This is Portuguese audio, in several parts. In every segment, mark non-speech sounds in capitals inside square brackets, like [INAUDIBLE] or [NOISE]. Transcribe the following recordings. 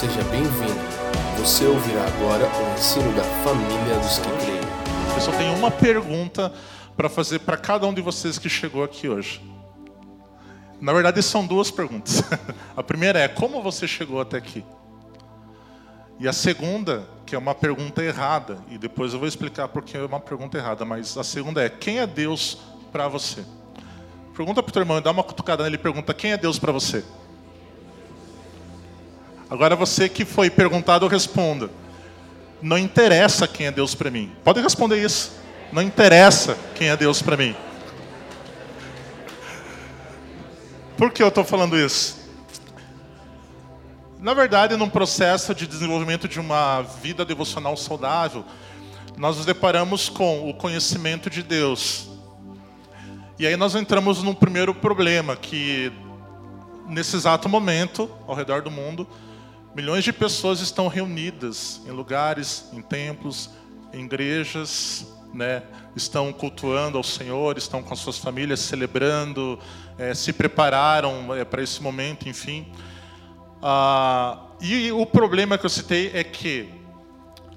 Seja bem-vindo. Você ouvirá agora o ensino da família dos que creem. Eu só tenho uma pergunta para fazer para cada um de vocês que chegou aqui hoje. Na verdade, são duas perguntas. [LAUGHS] A primeira é: como você chegou até aqui? E a segunda, que é uma pergunta errada, e depois eu vou explicar por que é uma pergunta errada, mas a segunda é: quem é Deus para você? Pergunta para o teu irmão, dá uma cutucada nele e pergunta: quem é Deus para você? Agora você que foi perguntado, responda. Não interessa quem é Deus para mim. Pode responder isso. Não interessa quem é Deus para mim. Por que eu estou falando isso? Na verdade, num processo de desenvolvimento de uma vida devocional saudável, nós nos deparamos com o conhecimento de Deus. E aí nós entramos num primeiro problema, que nesse exato momento, ao redor do mundo, Milhões de pessoas estão reunidas em lugares, em templos, em igrejas, né? estão cultuando ao Senhor, estão com as suas famílias celebrando, é, se prepararam é, para esse momento, enfim. Ah, e o problema que eu citei é que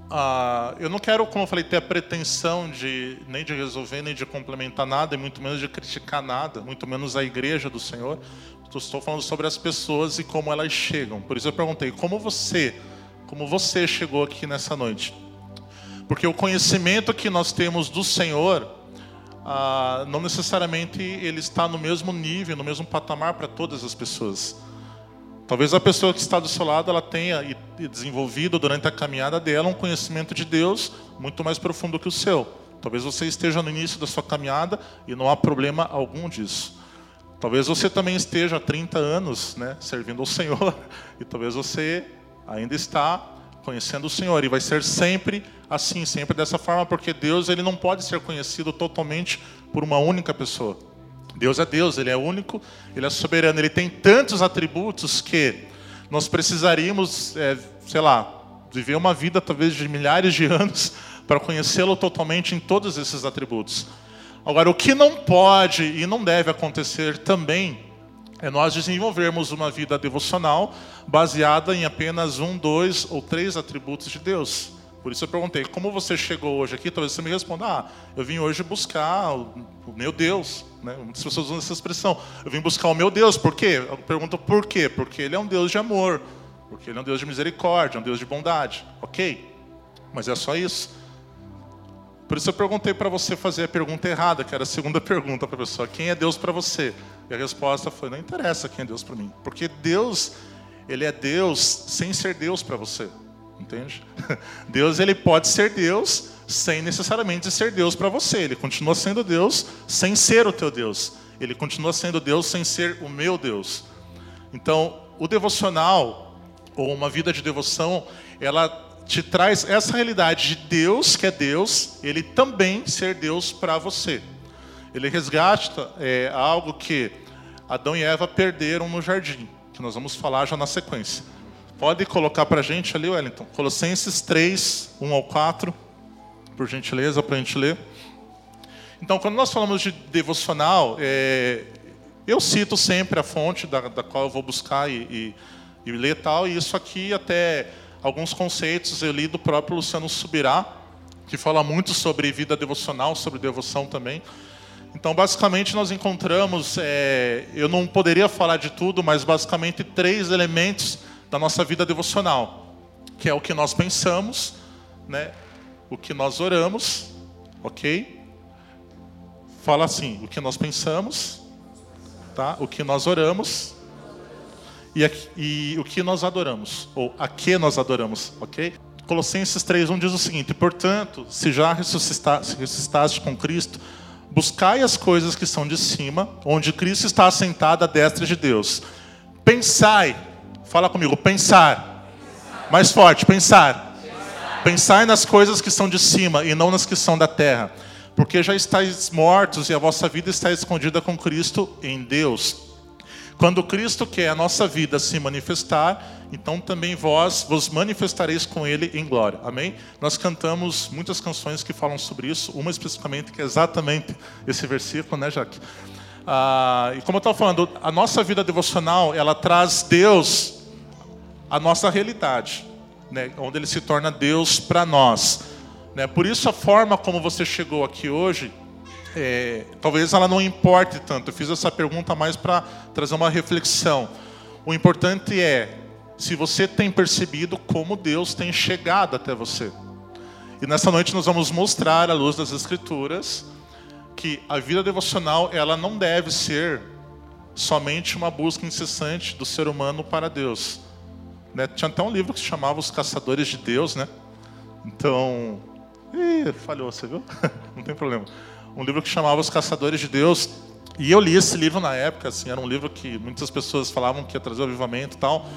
ah, eu não quero, como eu falei, ter a pretensão de nem de resolver, nem de complementar nada, e muito menos de criticar nada, muito menos a igreja do Senhor, estou falando sobre as pessoas e como elas chegam. Por isso eu perguntei, como você, como você chegou aqui nessa noite? Porque o conhecimento que nós temos do Senhor, ah, não necessariamente ele está no mesmo nível, no mesmo patamar para todas as pessoas. Talvez a pessoa que está do seu lado ela tenha desenvolvido durante a caminhada dela um conhecimento de Deus muito mais profundo que o seu. Talvez você esteja no início da sua caminhada e não há problema algum disso. Talvez você também esteja há 30 anos né, servindo ao Senhor, [LAUGHS] e talvez você ainda está conhecendo o Senhor, e vai ser sempre assim, sempre dessa forma, porque Deus ele não pode ser conhecido totalmente por uma única pessoa. Deus é Deus, Ele é único, Ele é soberano, Ele tem tantos atributos que nós precisaríamos, é, sei lá, viver uma vida talvez de milhares de [LAUGHS] anos para conhecê-lo totalmente em todos esses atributos. Agora, o que não pode e não deve acontecer também é nós desenvolvermos uma vida devocional baseada em apenas um, dois ou três atributos de Deus. Por isso eu perguntei, como você chegou hoje aqui? Talvez você me responda, ah, eu vim hoje buscar o, meu Deus. Né? Muitas pessoas usam essa expressão. Eu vim buscar o meu Deus, por quê? Eu pergunto por quê? Porque Ele é um Deus de amor, porque Ele é um Deus de misericórdia, um Deus de bondade. Ok? Mas é só isso. Por isso eu perguntei para você fazer a pergunta errada, que era a segunda [LAUGHS] pergunta para a pessoa: quem é Deus para você? E a resposta foi: não interessa quem é Deus para mim, porque Deus, ele é Deus sem ser Deus para você, entende? [LAUGHS] Deus ele pode ser Deus sem necessariamente ser Deus para você. Ele continua sendo Deus sem ser o teu Deus. Ele continua sendo Deus sem ser o meu Deus. Então, o devocional ou uma vida de devoção, ela te traz essa realidade de Deus, que é Deus, ele também ser Deus para você. Ele resgata é, algo que Adão e Eva perderam no jardim, que nós vamos falar já na sequência. Pode colocar para a gente ali, Wellington, Colossenses 3, 1 ao 4, por gentileza, para a gente ler. Então, quando nós falamos de devocional, é, eu cito sempre a fonte da, da qual eu vou buscar e, e, e ler tal, e isso aqui até alguns conceitos eu li do próprio Luciano Subirá, que fala muito sobre vida devocional, sobre devoção também. Então, basicamente, nós encontramos, é, eu não poderia falar de tudo, mas basicamente três elementos da nossa vida devocional, que é o que nós pensamos, né, o que nós oramos, ok? Fala assim, o que nós pensamos, tá? O que nós oramos e, e o que nós adoramos, ou a que nós adoramos, ok? Colossenses 3.1 diz o seguinte, portanto, se já ressuscitaste com Cristo, buscai as coisas que são de cima, onde Cristo está assentado à destra de Deus. Pensai, fala comigo, pensar. pensar. Mais forte, pensar. pensar. Pensai nas coisas que são de cima e não nas que são da terra, porque já estáis mortos e a vossa vida está escondida com Cristo em Deus. Quando Cristo quer a nossa vida se manifestar, então também vós vos manifestareis com Ele em glória. Amém? Nós cantamos muitas canções que falam sobre isso, uma especificamente que é exatamente esse versículo, né, Jaque? Ah, e como eu estava falando, a nossa vida devocional, ela traz Deus a nossa realidade, né? onde ele se torna Deus para nós. Né? Por isso a forma como você chegou aqui hoje, é, talvez ela não importe tanto. Eu fiz essa pergunta mais para trazer uma reflexão. O importante é se você tem percebido como Deus tem chegado até você. E nessa noite nós vamos mostrar à luz das Escrituras que a vida devocional ela não deve ser somente uma busca incessante do ser humano para Deus. Né? Tinha até um livro que se chamava Os Caçadores de Deus, né? Então, Ih, falhou, você viu? [LAUGHS] Não tem problema. Um livro que chamava Os Caçadores de Deus. E eu li esse livro na época, assim, era um livro que muitas pessoas falavam que ia trazer o avivamento e tal.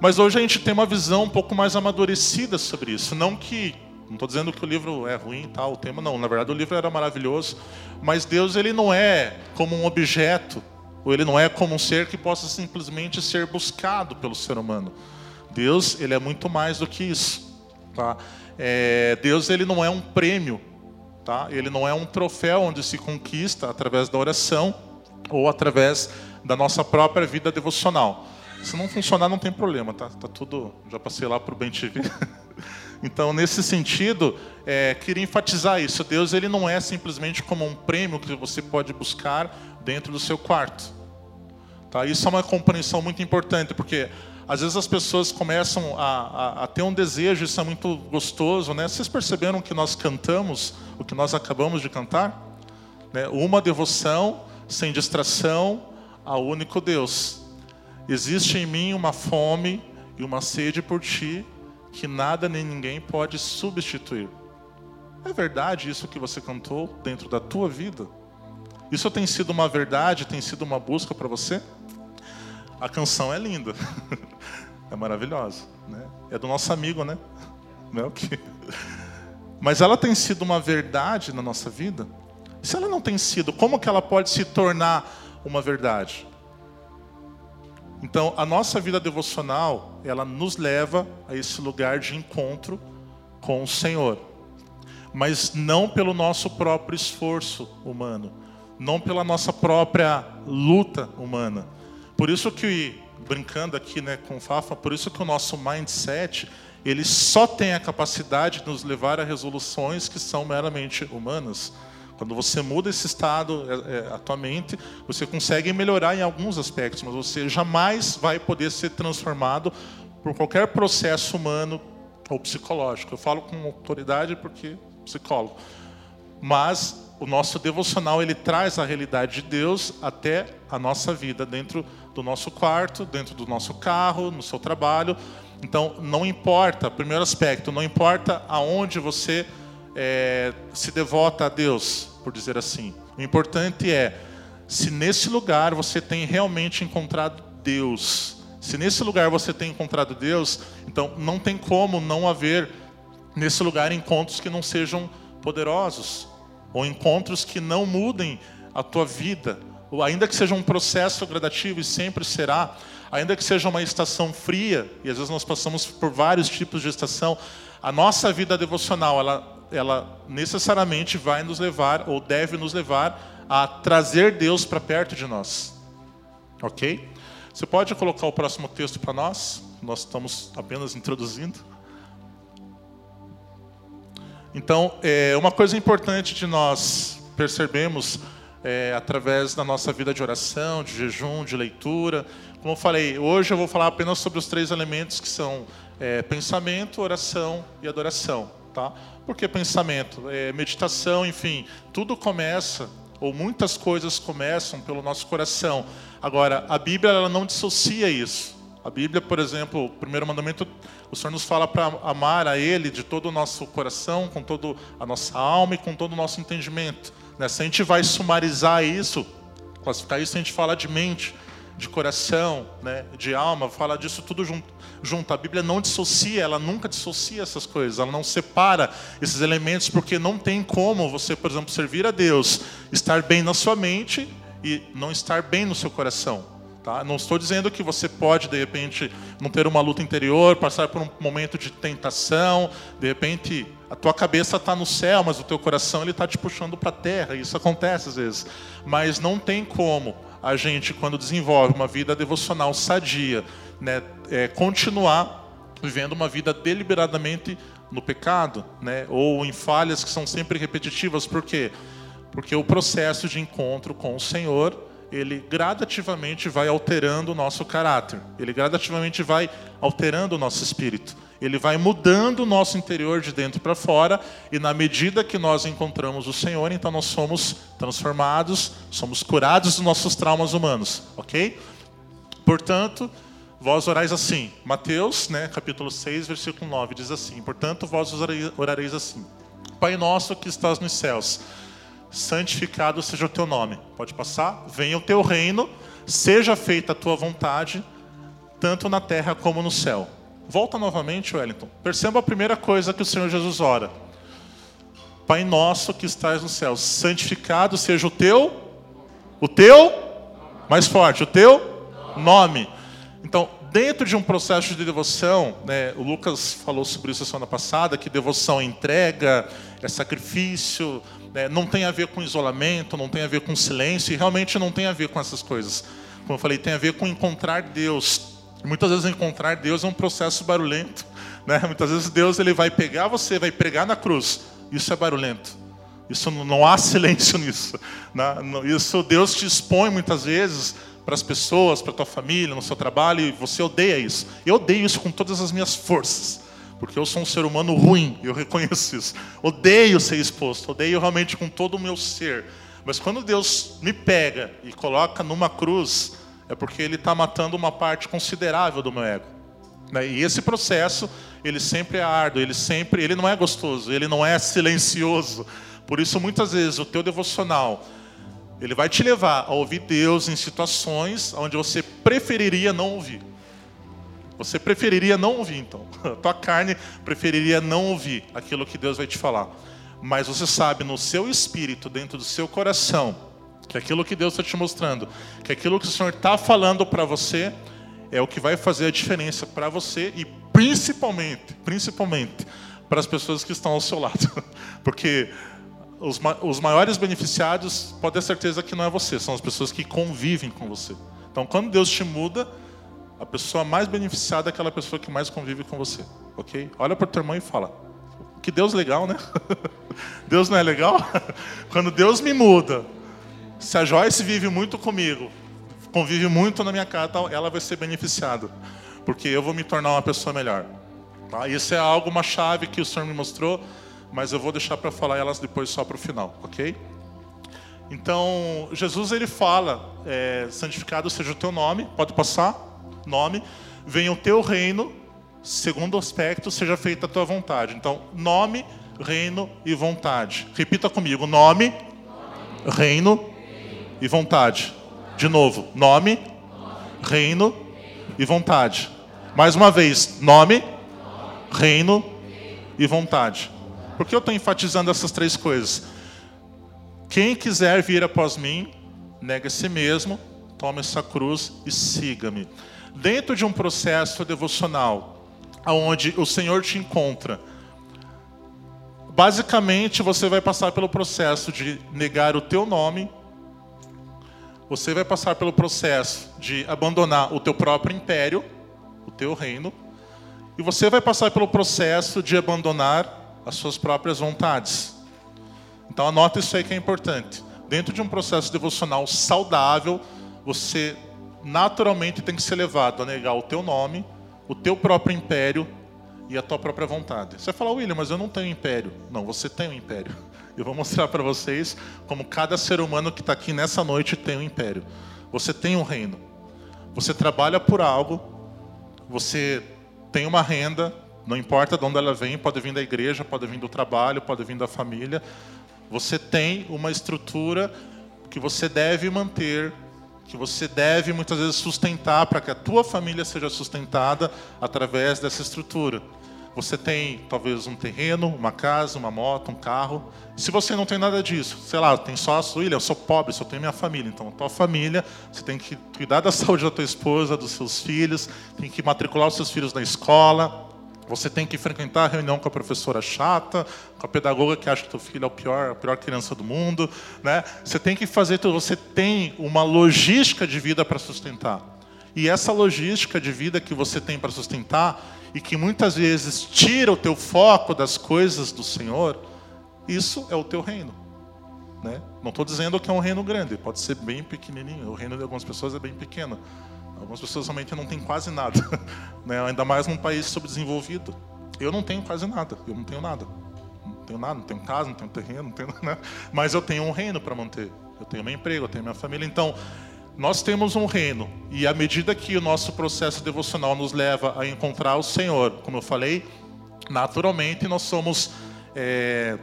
Mas hoje a gente tem uma visão um pouco mais amadurecida sobre isso. Não que não estou dizendo que o livro é ruim, tal, o tema não. Na verdade, o livro era maravilhoso. Mas Deus ele não é como um objeto, ou ele não é como um ser que possa simplesmente ser buscado pelo ser humano. Deus ele é muito mais do que isso. Tá? É, Deus ele não é um prêmio, tá? Ele não é um troféu onde se conquista através da oração ou através da nossa própria vida devocional. Se não funcionar, não tem problema, tá? Tá tudo. Já passei lá para o Bem TV. [LAUGHS] Então, nesse sentido, é, queria enfatizar isso. Deus ele não é simplesmente como um prêmio que você pode buscar dentro do seu quarto. Tá? Isso é uma compreensão muito importante, porque às vezes as pessoas começam a, a, a, ter um desejo, isso é muito gostoso. Né? Vocês perceberam que nós cantamos o que nós acabamos de cantar? Né? Uma devoção sem distração ao único Deus. Existe em mim uma fome e uma sede por ti que nada nem ninguém pode substituir. É verdade isso que você cantou dentro da tua vida? Isso tem sido uma verdade, tem sido uma busca para você? A canção é linda, [LAUGHS] é maravilhosa, né? É do nosso amigo, né? [LAUGHS] É o que? Mas ela tem sido uma verdade na nossa vida? Se ela não tem sido, como que ela pode se tornar uma verdade? Então, a nossa vida devocional, ela nos leva a esse lugar de encontro com o Senhor. Mas não pelo nosso próprio esforço humano, não pela nossa própria luta humana. Por isso que, brincando aqui né, com o Fafa, por isso que o nosso mindset, ele só tem a capacidade de nos levar a resoluções que são meramente humanas. Quando você muda esse estado, é, é, a mente, você consegue melhorar em alguns aspectos, mas você jamais vai poder ser transformado por qualquer processo humano ou psicológico. Eu falo com autoridade porque psicólogo. Mas o nosso devocional ele traz a realidade de Deus até a nossa vida dentro do nosso quarto, dentro do nosso carro, no seu trabalho. Então, não importa, primeiro aspecto, não importa aonde você é, se devota a Deus, por dizer assim. O importante é se nesse lugar você tem realmente encontrado Deus. Se nesse lugar você tem encontrado Deus, então não tem como não haver nesse lugar encontros que não sejam poderosos, ou encontros que não mudem a tua vida, ainda que seja um processo gradativo e sempre será, ainda que seja uma estação fria, e às vezes nós passamos por vários tipos de estação, a nossa vida devocional, ela ela necessariamente vai nos levar, ou deve nos levar, a trazer Deus para perto de nós. Ok? Você pode colocar o próximo texto para nós? Nós estamos apenas introduzindo. Então, é, uma coisa importante de nós percebemos é, através da nossa vida de oração, de jejum, de leitura. Como eu falei, hoje eu vou falar apenas sobre os três elementos que são é, pensamento, oração e adoração. Tá? Porque pensamento, é, meditação, enfim, tudo começa, ou muitas coisas começam pelo nosso coração. Agora, a Bíblia ela não dissocia isso. A Bíblia, por exemplo, o primeiro mandamento, o Senhor nos fala para amar a Ele de todo o nosso coração, com toda a nossa alma e com todo o nosso entendimento. Né? Se a gente vai sumarizar isso, classificar isso, a gente fala de mente, de coração, né, de alma, fala disso tudo junto, junto. A Bíblia não dissocia, ela nunca dissocia essas coisas, ela não separa esses elementos, porque não tem como você, por exemplo, servir a Deus, estar bem na sua mente e não estar bem no seu coração. Tá? Não estou dizendo que você pode, de repente, não ter uma luta interior, passar por um momento de tentação, de repente a tua cabeça está no céu, mas o teu coração ele está te puxando para a terra. Isso acontece às vezes, mas não tem como a gente, quando desenvolve uma vida devocional sadia, né, é, continuar vivendo uma vida deliberadamente no pecado, né, ou em falhas que são sempre repetitivas, por quê? Porque o processo de encontro com o Senhor, ele gradativamente vai alterando o nosso caráter, ele gradativamente vai alterando o nosso espírito. Ele vai mudando o nosso interior de dentro para fora, e na medida que nós encontramos o Senhor, então nós somos transformados, somos curados dos nossos traumas humanos, ok? Portanto, vós orais assim. Mateus, né, capítulo 6, versículo 9, diz assim: Portanto, vós orareis assim: Pai nosso que estás nos céus, santificado seja o teu nome. Pode passar? Venha o teu reino, seja feita a tua vontade, tanto na terra como no céu. Volta novamente, Wellington. Perceba a primeira coisa que o Senhor Jesus ora. Pai nosso que estás no céu, santificado seja o teu, o teu, mais forte, o teu nome. Então, dentro de um processo de devoção, né, o Lucas falou sobre isso semana passada, que devoção é entrega, é sacrifício, né, não tem a ver com isolamento, não tem a ver com silêncio, e realmente não tem a ver com essas coisas. Como eu falei, tem a ver com encontrar Deus. Muitas vezes encontrar Deus é um processo barulhento. Né? Muitas vezes Deus ele vai pegar você, vai pregar na cruz. Isso é barulhento. Isso não há silêncio [LAUGHS] nisso. Né? Isso Deus te expõe muitas vezes para as pessoas, para a tua família, no seu trabalho, e você odeia isso. Eu odeio isso com todas as minhas forças, porque eu sou um ser humano ruim, eu reconheço isso. Odeio ser exposto, odeio realmente com todo o meu ser. Mas quando Deus me pega e coloca numa cruz, é porque ele está matando uma parte considerável do meu ego. Né? E esse processo, ele sempre é árduo, ele sempre, ele não é gostoso, ele não é silencioso. Por isso, muitas vezes, o teu devocional, ele vai te levar a ouvir Deus em situações onde você preferiria não ouvir. Você preferiria não ouvir, então. A [LAUGHS] tua carne preferiria não ouvir aquilo que Deus vai te falar. Mas você sabe no seu espírito, dentro do seu coração, que aquilo que Deus está te mostrando, que aquilo que o Senhor está falando para você é o que vai fazer a diferença para você e principalmente, principalmente para as pessoas que estão ao seu lado, [LAUGHS] porque os, os maiores beneficiados, pode ter certeza que não é você, são as pessoas que convivem com você. Então, quando Deus te muda, a pessoa mais beneficiada é aquela pessoa que mais convive com você, ok? Olha para o teu irmão e fala: que Deus legal, né? [LAUGHS] Deus não é legal? [LAUGHS] Quando Deus me muda, se a Joyce vive muito comigo, convive muito na minha casa, ela vai ser beneficiada, porque eu vou me tornar uma pessoa melhor. Tá? Isso é algo, uma chave que o Senhor me mostrou, mas eu vou deixar para falar elas depois só para o final, ok? Então, Jesus ele fala: é, santificado seja o teu nome, pode passar, nome, venha o teu reino, segundo aspecto, seja feita a tua vontade. Então, nome, reino e vontade. Repita comigo: nome, reino e vontade. De novo, nome, reino e vontade. Mais uma vez, nome, reino e vontade. Por que eu estou enfatizando essas três coisas? Quem quiser vir após mim, nega a si mesmo, tome essa cruz e siga-me. Dentro de um processo devocional, onde o Senhor te encontra, basicamente você vai passar pelo processo de negar o teu nome, você vai passar pelo processo de abandonar o teu próprio império, o teu reino, e você vai passar pelo processo de abandonar as suas próprias vontades. Então anota isso aí que é importante. Dentro de um processo devocional saudável, você naturalmente tem que ser levado a negar o teu nome, o teu próprio império e a tua própria vontade. Você vai falar, William, mas eu não tenho império. Não, você tem um império. [LAUGHS] Eu vou mostrar para vocês como cada ser humano que está aqui nessa noite tem um império. Você tem um reino. Você trabalha por algo. Você tem uma renda. Não importa de onde ela vem, pode vir da igreja, pode vir do trabalho, pode vir da família. Você tem uma estrutura que você deve manter, que você deve muitas vezes sustentar para que a tua família seja sustentada através dessa estrutura. Você tem talvez um terreno, uma casa, uma moto, um carro. Se você não tem nada disso, sei lá, tem só a sua ilha, eu sou pobre, só tenho minha família. Então, a tua família, você tem que cuidar da [LAUGHS] saúde da tua esposa, dos seus filhos, tem que matricular os seus filhos na escola, Você tem que frequentar a reunião com a professora chata, com a pedagoga que acha que teu filho é o pior, a pior criança do mundo, né? Você tem que fazer tudo. Você tem uma logística de vida para sustentar. E essa logística de vida que você tem para sustentar e que muitas vezes tira o teu foco das coisas do Senhor, isso é o teu reino. Né? Não estou dizendo que é um reino grande, pode ser bem pequenininho. O reino de algumas pessoas é bem pequeno. Algumas pessoas realmente não têm quase nada, [LAUGHS] né? ainda mais num país subdesenvolvido. Eu não tenho quase nada, eu não tenho nada. Não tenho nada, não tenho casa, não tenho terreno, não tenho, [LAUGHS] né? mas eu tenho um reino para manter. Eu tenho meu emprego, eu tenho minha família. Então, nós temos um reino, e à medida que o nosso processo devocional nos leva a encontrar o Senhor, como eu falei, naturalmente nós somos é,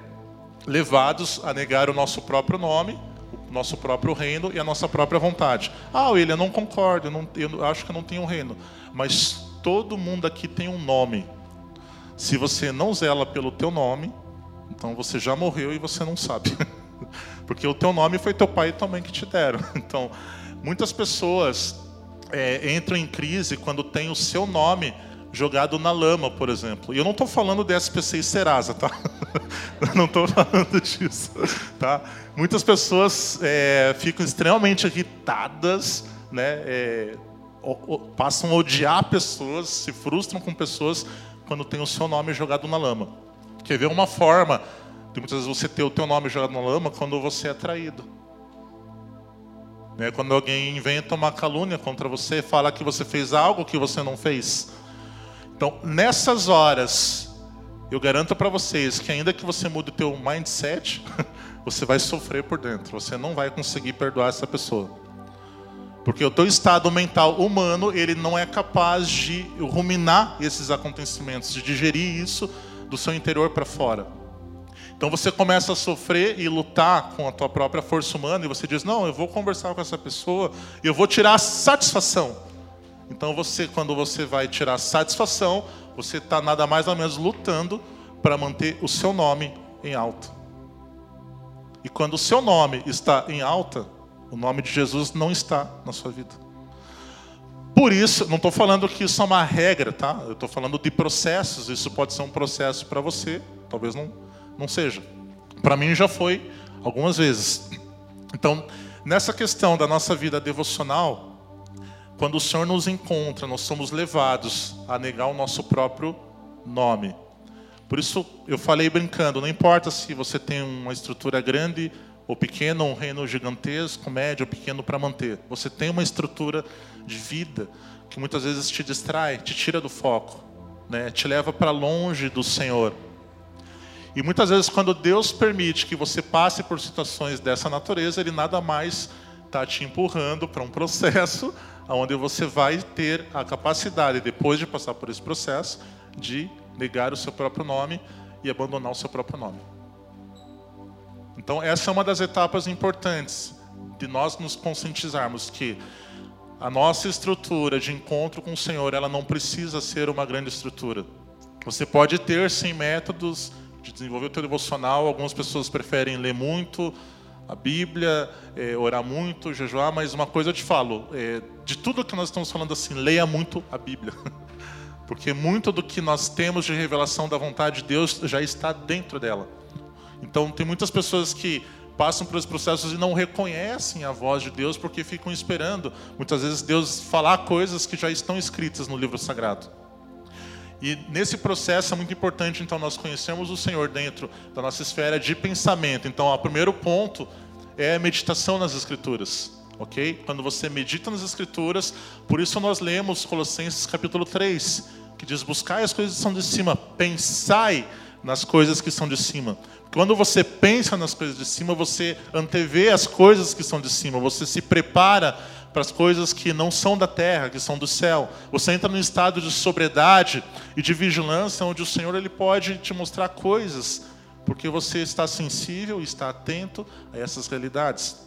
levados a negar o nosso próprio nome nosso próprio reino e a nossa própria vontade. Ah, William, eu não concordo, eu, não, eu acho que eu não tenho um reino. Mas todo mundo aqui tem um nome. Se você não zela pelo teu nome, então você já morreu e você não sabe. [LAUGHS] Porque o teu nome foi teu pai e tua mãe que te deram. [LAUGHS] Então, muitas pessoas é, entram em crise quando tem o seu nome jogado na lama, por exemplo. E eu não estou falando de SPC e Serasa, tá? [LAUGHS] não estou falando disso, tá? Muitas pessoas é, ficam extremamente irritadas, né? É, passam a odiar pessoas, se frustram com pessoas quando tem o seu nome jogado na lama. Quer ver uma forma de muitas vezes você ter o teu nome jogado na lama quando você é traído. Né? Quando alguém inventa uma calúnia contra você, fala que você fez algo que você não fez. Então, nessas horas, eu garanto para vocês que ainda que você mude o teu mindset, [LAUGHS] você vai sofrer por dentro. Você não vai conseguir perdoar essa pessoa. Porque o teu estado mental humano, ele não é capaz de ruminar esses acontecimentos, de digerir isso do seu interior para fora. Então você começa a sofrer e lutar com a tua própria força humana e você diz: "Não, eu vou conversar com essa pessoa, eu vou tirar a satisfação então você, quando você vai tirar satisfação, você está nada mais ou menos lutando para manter o seu nome em alta. E quando o seu nome está em alta, o nome de Jesus não está na sua vida. Por isso, não estou falando que isso é uma regra, tá? Eu estou falando de processos. Isso pode ser um processo para você, talvez não, não seja. Para mim já foi algumas vezes. Então, nessa questão da nossa vida devocional, quando o Senhor nos encontra, nós somos levados a negar o nosso próprio nome. Por isso eu falei brincando, não importa se você tem uma estrutura grande ou pequena, um reino gigantesco, médio ou pequeno para manter. Você tem uma estrutura de vida que muitas vezes te distrai, te tira do foco, né? te leva para longe do Senhor. E muitas vezes, quando Deus permite que você passe por situações dessa natureza, Ele nada mais está te empurrando para um processo onde você vai ter a capacidade, depois de passar por esse processo, de negar o seu próprio nome e abandonar o seu próprio nome. Então, essa é uma das etapas importantes de nós nos conscientizarmos que a nossa estrutura de encontro com o Senhor, ela não precisa ser uma grande estrutura. Você pode ter, sim, métodos de desenvolver o teu devocional. Algumas pessoas preferem ler muito, a Bíblia, é, orar muito, jejuar, mas uma coisa eu te falo, é, de tudo que nós estamos falando assim, leia muito a Bíblia. [LAUGHS] Porque muito do que nós temos de revelação da vontade de Deus já está dentro dela. Então tem muitas pessoas que passam esses processos e não reconhecem a voz de Deus porque ficam esperando, muitas vezes, Deus falar coisas que já estão escritas no livro sagrado. E nesse processo é muito importante, então, nós conhecermos o Senhor dentro da nossa esfera de pensamento. Então, o primeiro ponto é a meditação nas Escrituras, ok? Quando você medita nas Escrituras, por isso nós lemos Colossenses capítulo 3, que diz: Buscai as coisas que são de cima, pensai nas coisas que são de cima. Quando você pensa nas coisas de cima, você antevê as coisas que são de cima, você se prepara para as coisas que não são da terra, que são do céu. Você entra num estado de sobriedade e de vigilância, onde o Senhor ele pode te mostrar coisas, porque você está sensível está atento a essas realidades.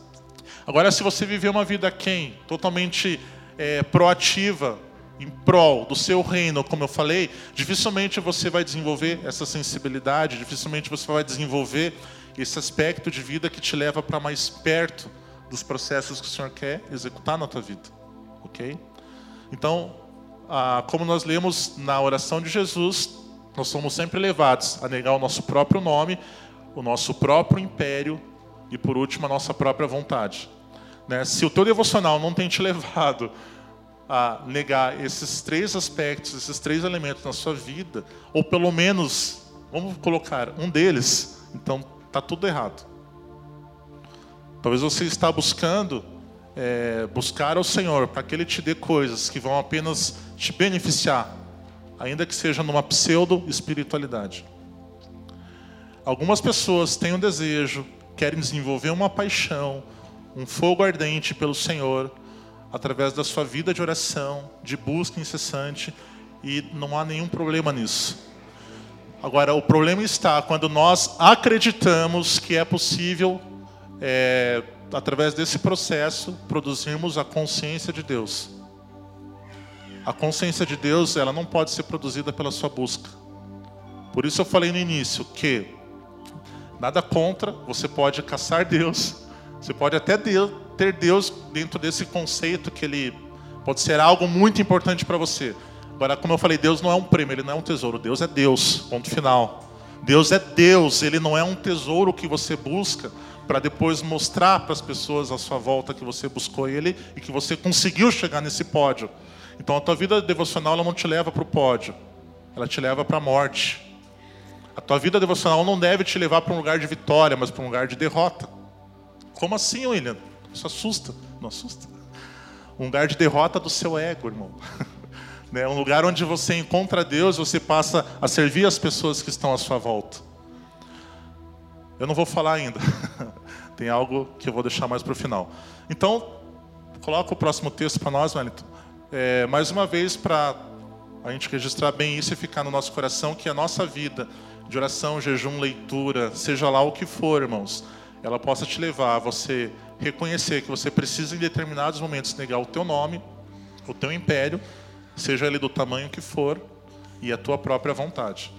Agora, se você viver uma vida quem? Totalmente é, proativa, em prol do seu reino, como eu falei, dificilmente você vai desenvolver essa sensibilidade, dificilmente você vai desenvolver esse aspecto de vida que te leva para mais perto dos processos que o Senhor quer executar na tua vida, ok? Então, ah, como nós lemos na oração de Jesus, nós somos sempre levados a negar o nosso próprio nome, o nosso próprio império e, por último, a nossa própria vontade. Né? Se o teu devocional não tem te [LAUGHS] levado a negar esses três aspectos, esses três elementos na sua vida, ou pelo menos, vamos colocar um deles, então está tudo errado. Talvez você está buscando é, buscar ao Senhor para que Ele te dê coisas que vão apenas te beneficiar, ainda que seja numa pseudo espiritualidade. Algumas pessoas têm um desejo, querem desenvolver uma paixão, um fogo ardente pelo Senhor, através da sua vida de oração, de busca incessante, e não há nenhum problema nisso. Agora, o problema está quando nós acreditamos que é possível, é, através desse processo, produzirmos a consciência de Deus. A consciência de Deus, ela não pode ser produzida pela sua busca. Por isso eu falei no início que nada contra, você pode caçar Deus, você pode até ter Deus dentro desse conceito que ele pode ser algo muito importante para você. Agora, como eu falei, Deus não é um prêmio, ele não é um tesouro, Deus é Deus, ponto final. Deus é Deus, ele não é um tesouro que você busca para depois mostrar para as pessoas à sua volta que você buscou ele e que você conseguiu chegar nesse pódio. Então a tua vida devocional ela não te leva para o pódio, ela te leva para a morte. A tua vida devocional não deve te levar para um lugar de vitória, mas para um lugar de derrota. Como assim, William? Isso assusta. Não assusta? Um lugar de derrota do seu ego, irmão. [LAUGHS] né? Um lugar onde você encontra Deus, você passa a servir as pessoas que estão à sua volta. Eu não vou falar ainda. [LAUGHS] Tem algo que eu vou deixar mais para o final. Então, coloca o próximo texto para nós, Wellington. É, mais uma vez, para a gente registrar bem isso e ficar no nosso coração, que a nossa vida de oração, jejum, leitura, seja lá o que for, irmãos, ela possa te levar a você reconhecer que você precisa em determinados momentos negar o teu nome, o teu império, seja ele do tamanho que for, e a tua própria vontade.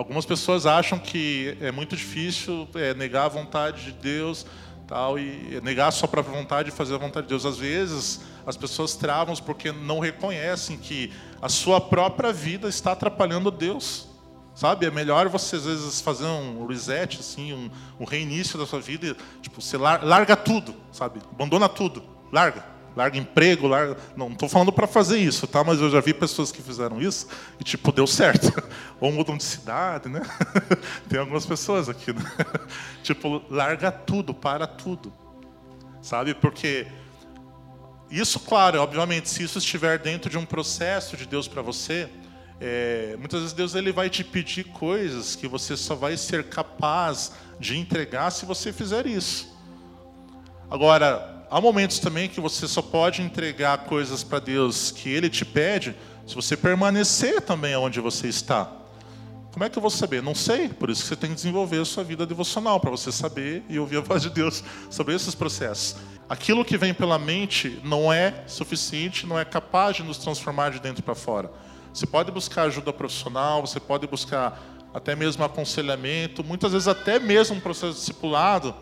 Algumas pessoas acham que é muito difícil é, negar a vontade de Deus, tal, e negar a sua própria vontade e fazer a vontade de Deus. Às vezes as pessoas travam porque não reconhecem que a sua própria vida está atrapalhando Deus. Sabe? É melhor você, às vezes, fazer um reset, assim, um, um reinício da sua vida. Tipo, você larga tudo, sabe? Abandona tudo. Larga. Larga emprego, larga. Não estou falando para fazer isso, tá? Mas eu já vi pessoas que fizeram isso e, tipo, deu certo. [LAUGHS] Ou mudam de cidade, né? [LAUGHS] Tem algumas pessoas aqui, né? [LAUGHS] Tipo, larga tudo, para tudo. Sabe? Porque isso, claro, obviamente, se isso estiver dentro de um processo de Deus para você, é, muitas vezes Deus ele vai te pedir coisas que você só vai ser capaz de entregar se você fizer isso. Agora, há momentos também que você só pode entregar coisas para Deus que Ele te pede se você permanecer também onde você está. Como é que eu vou saber? Não sei. Por isso que você tem que desenvolver a sua vida devocional, para você saber e ouvir a voz de Deus sobre esses processos. Aquilo que vem pela mente não é suficiente, não é capaz de nos transformar de dentro para fora. Você pode buscar ajuda profissional, você pode buscar até mesmo aconselhamento, muitas vezes até mesmo um processo discipulado,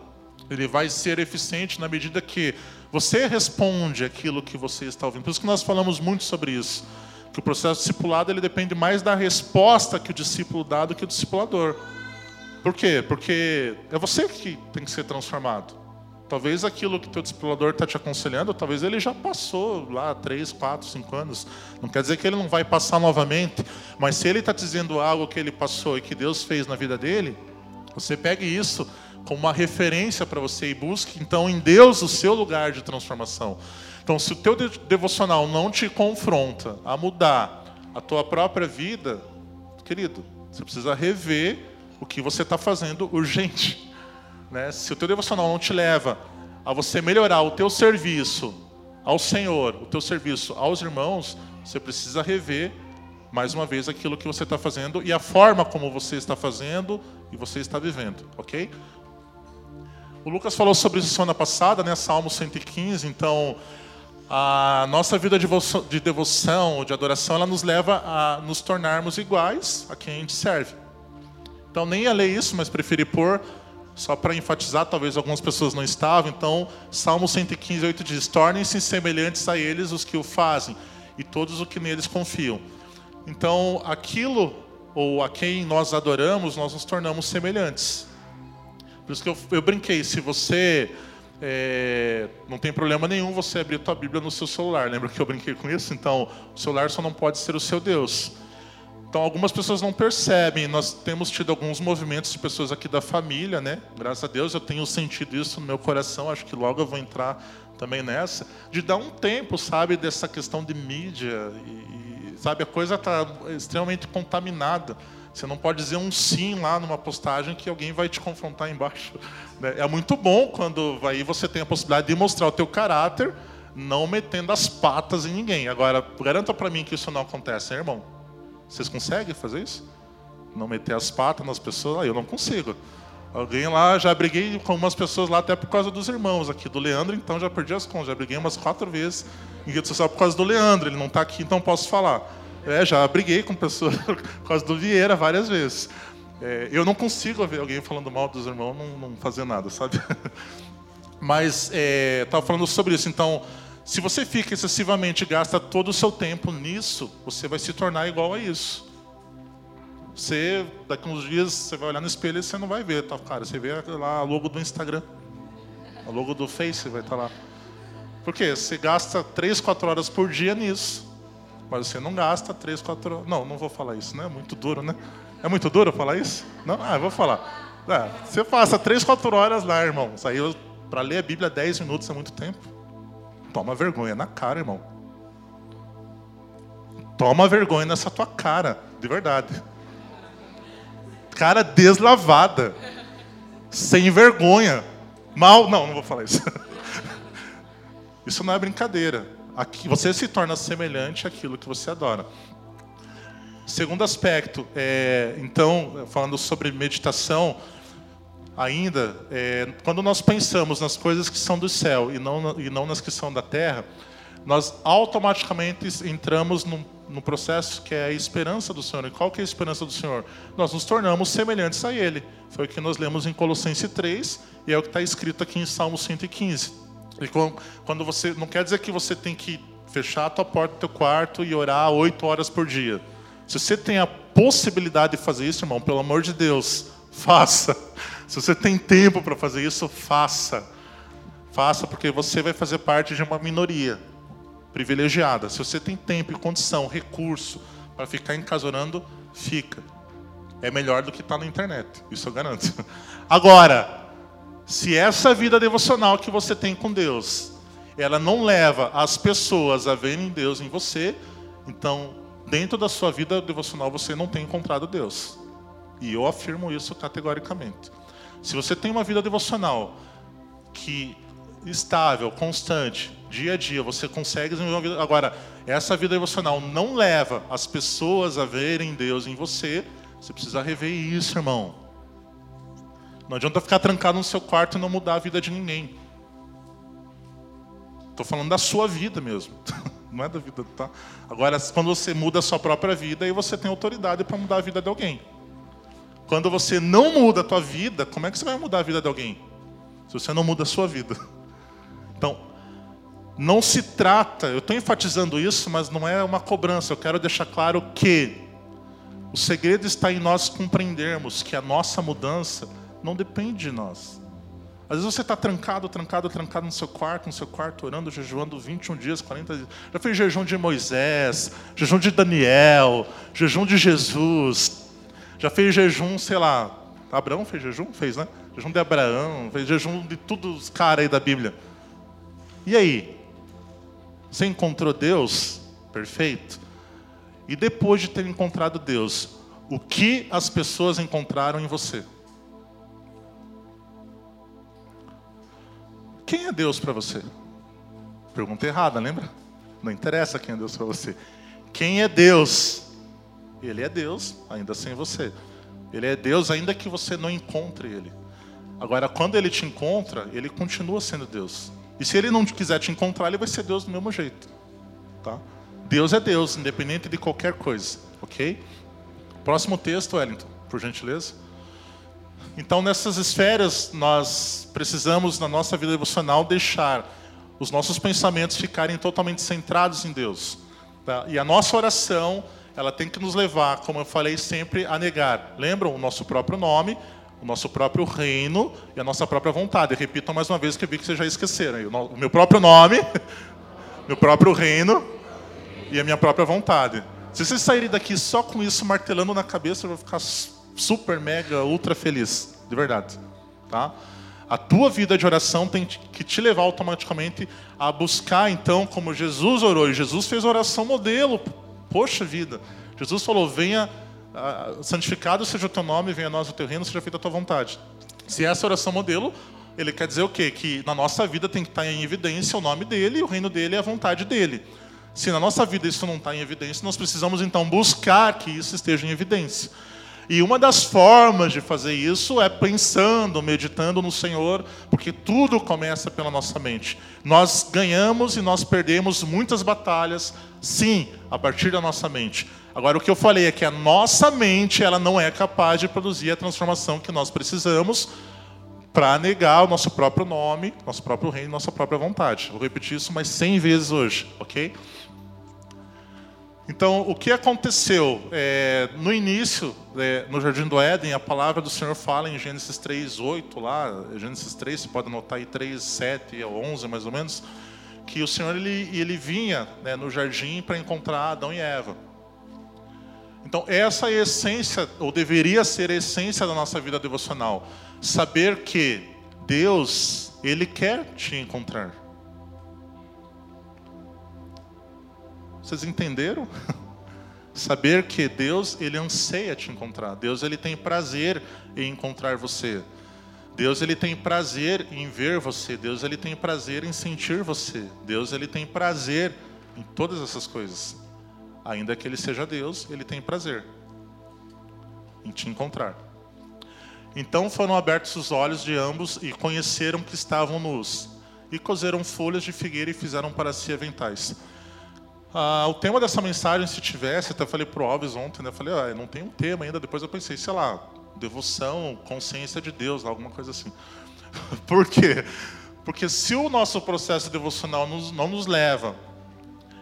ele vai ser eficiente na medida que você responde aquilo que você está ouvindo. Por isso que nós falamos muito sobre isso, que o processo discipulado ele depende mais da resposta que o discípulo dá do que o discipulador. Por quê? Porque é você que tem que ser transformado. Talvez aquilo que teu discipulador está te aconselhando, talvez ele já passou lá três, quatro, cinco anos. Não quer dizer que ele não vai passar novamente, mas se ele está dizendo algo que ele passou e que Deus fez na vida dele, você pegue isso como uma referência para você e busque então em Deus o seu lugar de transformação. Então, se o teu devocional não te confronta a mudar a tua própria vida, querido, você precisa rever o que você está fazendo urgente. [LAUGHS] Né? Se o teu devocional não te leva a você melhorar o teu serviço ao Senhor, o teu serviço aos irmãos, você precisa rever mais uma vez aquilo que você está fazendo e a forma como você está fazendo e você está vivendo, ok? O Lucas falou sobre isso semana passada, né? Salmo 115. Então, a nossa vida de devoção, de adoração, ela nos leva a nos tornarmos iguais a quem a gente serve. Então, nem ia ler isso, mas preferi pôr só para enfatizar, talvez algumas pessoas não estavam, então, Salmo 115, 8 diz: Tornem-se semelhantes a eles os que o fazem, e todos os que neles confiam. Então, aquilo ou a quem nós adoramos, nós nos tornamos semelhantes. Por isso que eu, eu brinquei, se você é, não tem problema nenhum você abrir a tua Bíblia no seu celular. Lembra que eu brinquei com isso? Então, o celular só não pode ser o seu Deus. Então, algumas pessoas não percebem. Nós temos tido alguns movimentos de pessoas aqui da família, né? Graças a Deus, eu tenho sentido isso no meu coração. Acho que logo eu vou entrar também nessa, de dar um tempo, sabe, dessa questão de mídia e, sabe, a coisa está extremamente contaminada. Você não pode dizer um sim lá numa postagem que alguém vai te confrontar embaixo. [LAUGHS] Né? É muito bom quando aí você tem a possibilidade de mostrar o teu caráter, não metendo as patas em ninguém. Agora, garanta para mim que isso não acontece, hein, irmão. Vocês conseguem fazer isso? Não meter as patas nas pessoas? Ah, eu não consigo. Alguém lá, já briguei com umas pessoas lá até por causa dos irmãos aqui do Leandro, então já perdi as contas. Já briguei umas quatro vezes em rede social por causa do Leandro. Ele não está aqui, então posso falar. É, já briguei com pessoas [LAUGHS] por causa do Vieira várias vezes. É, eu não consigo ver alguém falando mal dos irmãos não, não fazer nada, sabe? [LAUGHS] Mas estava é, falando sobre isso. Então, se você fica excessivamente gasta todo o seu tempo nisso, você vai se tornar igual a isso. Você, daqui uns dias, você vai olhar no espelho e você não vai ver, tá, cara? Você vê lá a logo do Instagram, a logo do Face vai estar tá lá. Por quê? Você gasta 3, 4 horas por dia nisso. Mas você não gasta três, quatro horas. Não, não vou falar isso, né? É muito duro, né? É muito duro falar isso? Não? Ah, eu vou falar. É, você passa três, quatro horas lá, irmão. Saiu para ler a Bíblia dez minutos é muito tempo. Toma vergonha na cara, irmão. Toma vergonha nessa tua cara, de verdade. Cara deslavada. Sem vergonha. Mal. Não, não vou falar isso. [LAUGHS] Isso não é brincadeira aqui, você se torna semelhante àquilo que você adora. Segundo aspecto, é, então, falando sobre meditação, ainda, é, quando nós pensamos nas coisas que são do céu e não, e não nas que são da terra, nós automaticamente entramos num, num, processo que é a esperança do Senhor. E qual que é a esperança do Senhor? Nós nos tornamos semelhantes a Ele. Foi o que nós lemos em Colossenses 3 e é o que está escrito aqui em Salmo 115. E quando você não quer dizer que você tem que fechar a tua porta do teu quarto e orar oito horas por dia. Se você tem a possibilidade de fazer isso, irmão, pelo amor de Deus, faça. Se você tem tempo para fazer isso, faça. Faça, porque você vai fazer parte de uma minoria privilegiada. Se você tem tempo e condição, recurso para ficar em casa orando, fica. É melhor do que estar tá na internet, isso eu garanto. [LAUGHS] Agora, se essa vida devocional que você tem com Deus, ela não leva as pessoas a verem Deus em você, então, dentro da sua vida devocional, você não tem encontrado Deus. E eu afirmo isso categoricamente. Se você tem uma vida devocional que estável, constante, dia a dia, você consegue desenvolver uma vida. Agora, essa vida devocional não leva as pessoas a verem Deus em você, você precisa rever isso, irmão. Não adianta ficar trancado no seu quarto e não mudar a vida de ninguém. Estou falando da sua vida mesmo. [LAUGHS] Não é da vida, tá? Agora, quando você muda a sua própria vida, aí você tem autoridade para mudar a vida de alguém. Quando você não muda a tua vida, como é que você vai mudar a vida de alguém? Se você não muda a sua vida. Então, não se trata, eu estou enfatizando isso, mas não é uma cobrança. Eu quero deixar claro que o segredo está em nós compreendermos que a nossa mudança não depende de nós. Às vezes você está trancado, trancado, trancado no seu quarto, no seu quarto, orando, jejuando 21 dias, 40 dias. Já fez jejum de Moisés, jejum de Daniel, jejum de Jesus. Já fez jejum, sei lá, Abraão fez jejum? Fez, né? Jejum de Abraão, fez jejum de todos os caras aí da Bíblia. E aí? Você encontrou Deus? Perfeito. E depois de ter encontrado Deus, o que as pessoas encontraram em você? Quem é Deus para você? Pergunta errada, lembra? Não interessa quem é Deus para você. Quem é Deus? Ele é Deus, ainda sem você. Ele é Deus, ainda que você não encontre Ele. Agora, quando Ele te encontra, Ele continua sendo Deus. E se Ele não quiser te encontrar, Ele vai ser Deus do mesmo jeito. Tá? Deus é Deus, independente de qualquer coisa. Ok? Próximo texto, Wellington, por gentileza. Então, nessas esferas, nós precisamos, na nossa vida devocional, deixar os nossos pensamentos ficarem totalmente centrados em Deus. Tá? E a nossa oração ela tem que nos levar, como eu falei sempre, a negar. Lembram o nosso próprio nome, o nosso próprio reino e a nossa própria vontade. Repitam mais uma vez que eu vi que vocês já esqueceram. O meu próprio nome, [LAUGHS] meu próprio reino e a minha própria vontade. Se vocês saírem daqui só com isso martelando na cabeça, eu vou ficar super, mega, ultra feliz. De verdade. Tá? A tua vida de oração tem que te levar automaticamente a buscar, então, como Jesus orou. E Jesus fez oração modelo. Poxa vida. Jesus falou: venha, santificado seja o teu nome, venha a nós o teu reino, seja feita a tua vontade. Se essa oração modelo, ele quer dizer o quê? Que na nossa vida tem que estar em evidência o nome dele, e o reino dele é a vontade dele. Se na nossa vida isso não está em evidência, nós precisamos então buscar que isso esteja em evidência. E uma das formas de fazer isso é pensando, meditando no Senhor, porque tudo começa pela nossa mente. Nós ganhamos e nós perdemos muitas batalhas, sim, a partir da nossa mente. Agora o que eu falei é que a nossa mente, ela não é capaz de produzir a transformação que nós precisamos para negar o nosso próprio nome, nosso próprio reino, nossa própria vontade. Vou repetir isso mais 100 vezes hoje, OK? Então, o que aconteceu? É, no início, é, no Jardim do Éden, a palavra do Senhor fala em Gênesis 3, 8, lá, Gênesis 3, você pode anotar aí 3, 7 ou 11 mais ou menos, que o Senhor ele, ele vinha né, no jardim para encontrar Adão e Eva. Então, essa é a essência, ou deveria ser a essência da nossa vida devocional. Saber que Deus, Ele quer te encontrar. Vocês entenderam? [LAUGHS] Saber que Deus, ele anseia te encontrar. Deus, ele tem prazer em encontrar você. Deus, ele tem prazer em ver você. Deus, ele tem prazer em sentir você. Deus, ele tem prazer em todas essas coisas. Ainda que ele seja Deus, ele tem prazer em te encontrar. Então foram abertos os olhos de ambos e conheceram que estavam nus. E cozeram folhas de figueira e fizeram para si aventais. Ah, o tema dessa mensagem, se tivesse, até falei pro Alves ontem, né? Falei, ah, não tem um tema ainda. Depois eu pensei, sei lá, devoção, consciência de Deus, alguma coisa assim. [LAUGHS] Por quê? Porque se o nosso processo devocional nos, não nos leva,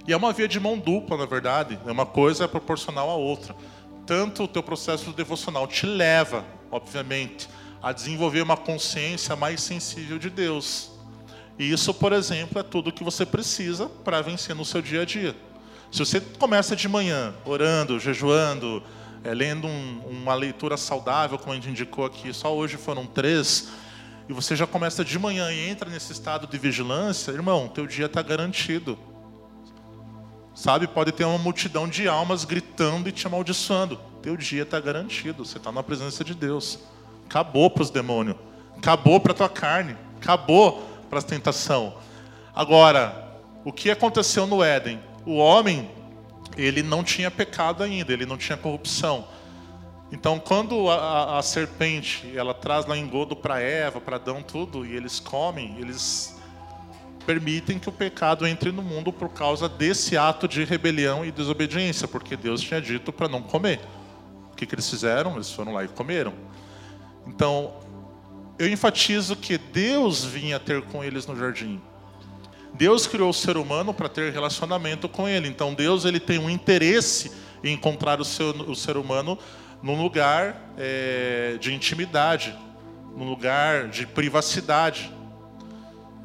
e é uma via de mão dupla, na verdade, é uma coisa é proporcional à outra. Tanto o teu processo devocional te leva, obviamente, a desenvolver uma consciência mais sensível de Deus e isso, por exemplo, é tudo que você precisa para vencer no seu dia a dia. Se você começa de manhã orando, jejuando, é, lendo um, uma leitura saudável, como a gente indicou aqui, só hoje foram três, e você já começa de manhã e entra nesse estado de vigilância, irmão, teu dia está garantido. Sabe, pode ter uma multidão de almas gritando e te amaldiçoando. Teu dia está garantido, você está na presença de Deus. Acabou para os demônios, acabou para tua carne, acabou para a tentação. Agora, o que aconteceu no Éden? O homem, ele não tinha pecado ainda, ele não tinha corrupção. Então, quando a, a, a serpente ela traz lá engodo para Eva, para Adão, tudo, e eles comem, eles permitem que o pecado entre no mundo por causa desse ato de rebelião e desobediência, porque Deus tinha dito para não comer. O que, que eles fizeram? Eles foram lá e comeram. Então, eu enfatizo que Deus vinha ter com eles no jardim. Deus criou o ser humano para ter relacionamento com ele. Então Deus ele tem um interesse em encontrar o, seu, o ser humano num lugar é, de intimidade, num lugar de privacidade.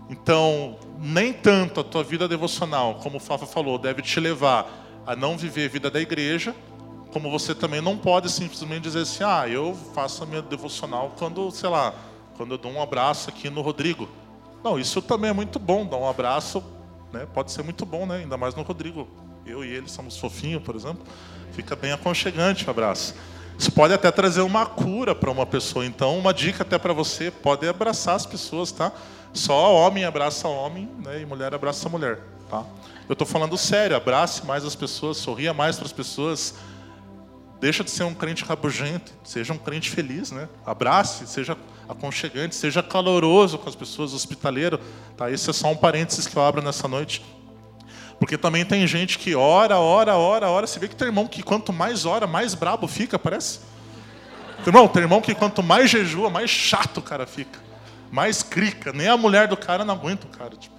Então, nem tanto a tua vida devocional, como o Fafa falou, deve te levar a não viver a vida da igreja, como você também não pode simplesmente dizer assim: ah, eu faço a minha devocional quando, sei lá, quando eu dou um abraço aqui no Rodrigo. Não, isso também é muito bom, dar um abraço, né? Pode ser muito bom, né? Ainda mais no Rodrigo. Eu e ele somos fofinhos, por exemplo. Fica bem aconchegante o abraço. Isso pode até trazer uma cura para uma pessoa. Então, uma dica até para você, pode abraçar as pessoas, tá? Só homem abraça homem, né? E mulher abraça mulher, tá? Eu estou falando sério, abrace mais as pessoas, sorria mais para as pessoas. Deixa de ser um crente rabugento, seja um crente feliz, né? Abrace, seja aconchegante, seja caloroso com as pessoas, hospitaleiro. Tá? Esse é só um parênteses que eu abro nessa noite. Porque também tem gente que ora, ora, ora, ora. Você vê que tem irmão que quanto mais ora, mais brabo fica, parece. Irmão, tem irmão que quanto mais jejua, mais chato o cara fica. Mais crica. Nem a mulher do cara não aguenta o cara. Tipo,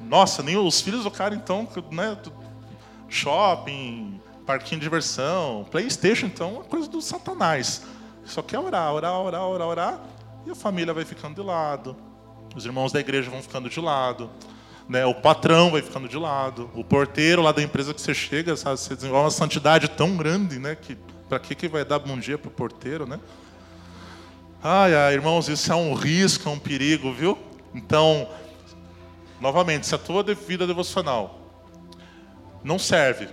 nossa, nem os filhos do cara, então, né? Shopping, parquinho de diversão, Playstation, então, é coisa do satanás. Só quer orar, orar, orar, orar, orar, e a família vai ficando de lado, os irmãos da igreja vão ficando de lado, né? o patrão vai ficando de lado, o porteiro lá da empresa que você chega, sabe? você desenvolve uma santidade tão grande, né? que para que, que vai dar bom dia para o porteiro, né? Ai, ai, irmãos, isso é um risco, é um perigo, viu? Então, novamente, se a tua vida devocional não serve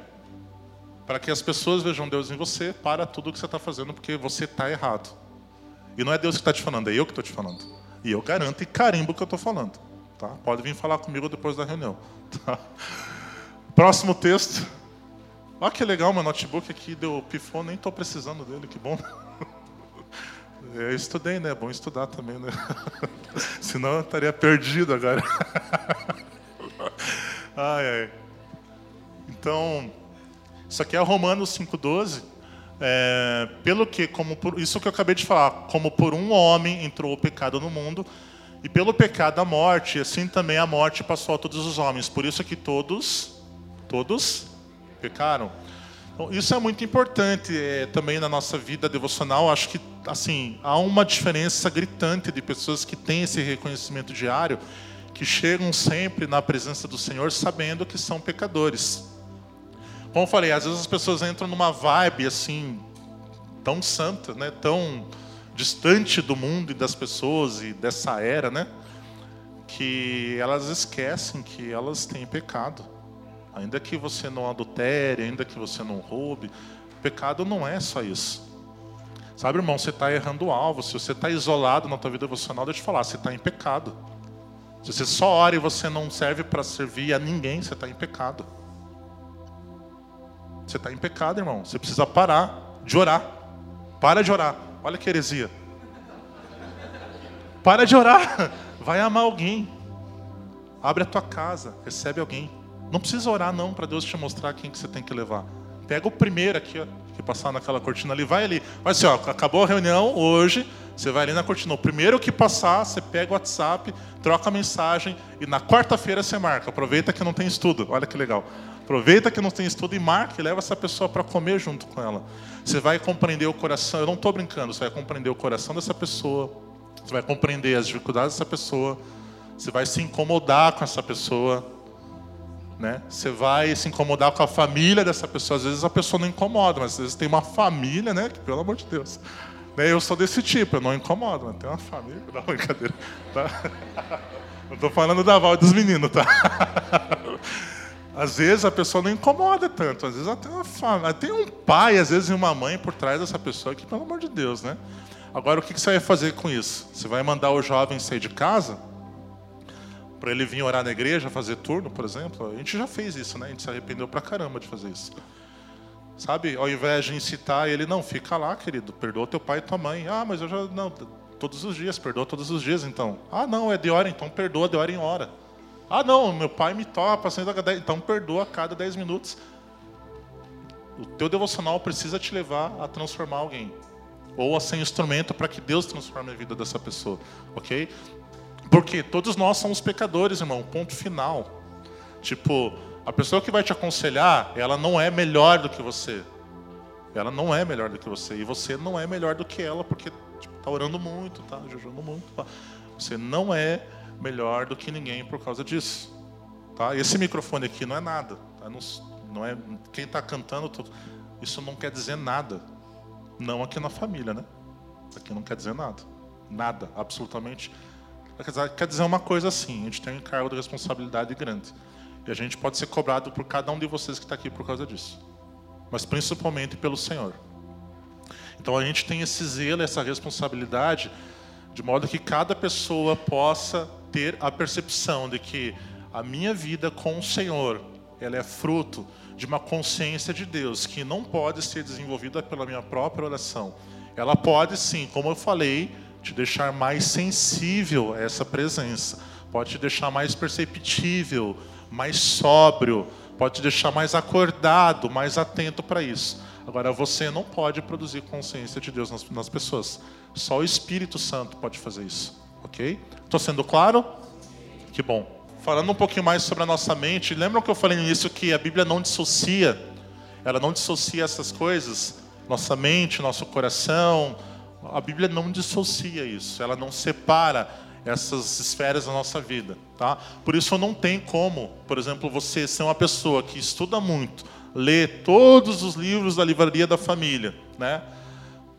para que as pessoas vejam Deus em você, para tudo o que você está fazendo, porque você está errado. E não é Deus que está te falando, é eu que estou te falando. E eu garanto e carimbo o que eu estou falando. Tá? Pode vir falar comigo depois da reunião. [LAUGHS] Tá? Próximo texto. Olha que legal, meu notebook aqui deu pifou, nem estou precisando dele, que bom. [LAUGHS] Eu estudei, né? É bom estudar também, né? [LAUGHS] Senão eu estaria perdido agora. ai, ai. Então, isso aqui é Romanos 5,12. É, pelo que, como por, isso que eu acabei de falar, como por um homem entrou o pecado no mundo, e pelo pecado a morte, assim também a morte passou a todos os homens. Por isso que todos, todos pecaram. Então, isso é muito importante é, também na nossa vida devocional. Acho que assim há uma diferença gritante de pessoas que têm esse reconhecimento diário, que chegam sempre na presença do Senhor sabendo que são pecadores. Como eu falei, às vezes as pessoas entram numa vibe assim tão santa, né, tão distante do mundo e das pessoas e dessa era, né, que elas esquecem que elas têm pecado. Ainda que você não adultere, ainda que você não roube, pecado não é só isso. Sabe, irmão, você está errando o alvo. Se você está isolado na tua vida devocional, deixa eu te falar, você está em pecado. Se você só ora e você não serve para servir a ninguém, você está em pecado. Você está em pecado, irmão. Você precisa parar de orar. Para de orar. Olha que heresia. Para de orar. [LAUGHS] Vai amar alguém. Abre a tua casa. Recebe alguém. Não precisa orar não para Deus te mostrar quem que você tem que levar. Pega o primeiro aqui, ó, que passar naquela cortina ali, vai ali. Vai assim, ó, acabou a reunião hoje, você vai ali na cortina. O primeiro que passar, você pega o WhatsApp, troca a mensagem e na quarta-feira você marca. Aproveita que não tem estudo. Olha que legal. Aproveita que não tem estudo e marca e leva essa pessoa para comer junto com ela. Você vai compreender o coração, eu não estou brincando, você vai compreender o coração dessa pessoa, você vai compreender as dificuldades dessa pessoa, você vai se incomodar com essa pessoa, né? Você vai se incomodar com a família dessa pessoa. Às vezes a pessoa não incomoda, mas às vezes tem uma família, né? Que, pelo amor de Deus. Né? Eu sou desse tipo, eu não incomodo, mas tem uma família. [LAUGHS] Não, brincadeira. Tá? [LAUGHS] Estou falando da Val dos meninos, tá? [LAUGHS] Às vezes a pessoa não incomoda tanto, às vezes até uma família. Tem um pai, às vezes, uma mãe por trás dessa pessoa que, pelo amor de Deus, né? Agora, o que você vai fazer com isso? Você vai mandar o jovem sair de casa? para ele vir orar na igreja, fazer turno, por exemplo. A gente já fez isso, né? A gente se arrependeu pra caramba de fazer isso. Sabe, ao invés de incitar ele, não, fica lá, querido, perdoa teu pai e tua mãe. Ah, mas eu já, não, todos os dias, perdoa todos os dias então. Ah, não, é de hora, então perdoa de hora em hora. Ah, não, meu pai me toca, então perdoa a cada 10 minutos. O teu devocional precisa te levar a transformar alguém. Ou a ser instrumento para que Deus transforme a vida dessa pessoa, ok? Porque todos nós somos pecadores, irmão. Ponto final. Tipo, a pessoa que vai te aconselhar, ela não é melhor do que você. Ela não é melhor do que você. E você não é melhor do que ela, porque tipo, tá orando muito, tá jejuando muito. Tá? Você não é melhor do que ninguém por causa disso. Tá? Esse microfone aqui não é nada. Tá? Não, não é quem está cantando, isso não quer dizer nada. Não aqui na família, né? Aqui não quer dizer nada. Nada, absolutamente nada Quer dizer uma coisa assim: a gente tem um encargo de responsabilidade grande. E a gente pode ser cobrado por cada um de vocês que está aqui por causa disso. Mas principalmente pelo Senhor. Então a gente tem esse zelo, essa responsabilidade, de modo que cada pessoa possa ter a percepção de que a minha vida com o Senhor, ela é fruto de uma consciência de Deus que não pode ser desenvolvida pela minha própria oração. Ela pode sim, como eu falei, te deixar mais sensível a essa presença, pode te deixar mais perceptível, mais sóbrio, pode te deixar mais acordado, mais atento para isso. Agora, você não pode produzir consciência de Deus nas, nas pessoas. Só o Espírito Santo pode fazer isso. Ok? Estou sendo claro? Que bom. Falando um pouquinho mais sobre a nossa mente, lembram que eu falei nisso que a Bíblia não dissocia ela não dissocia essas coisas, nossa mente, nosso coração. A Bíblia não dissocia isso, ela não separa essas esferas da nossa vida, tá? Por isso não tem como, por exemplo, você ser uma pessoa que estuda muito, lê todos os livros da livraria da família, né?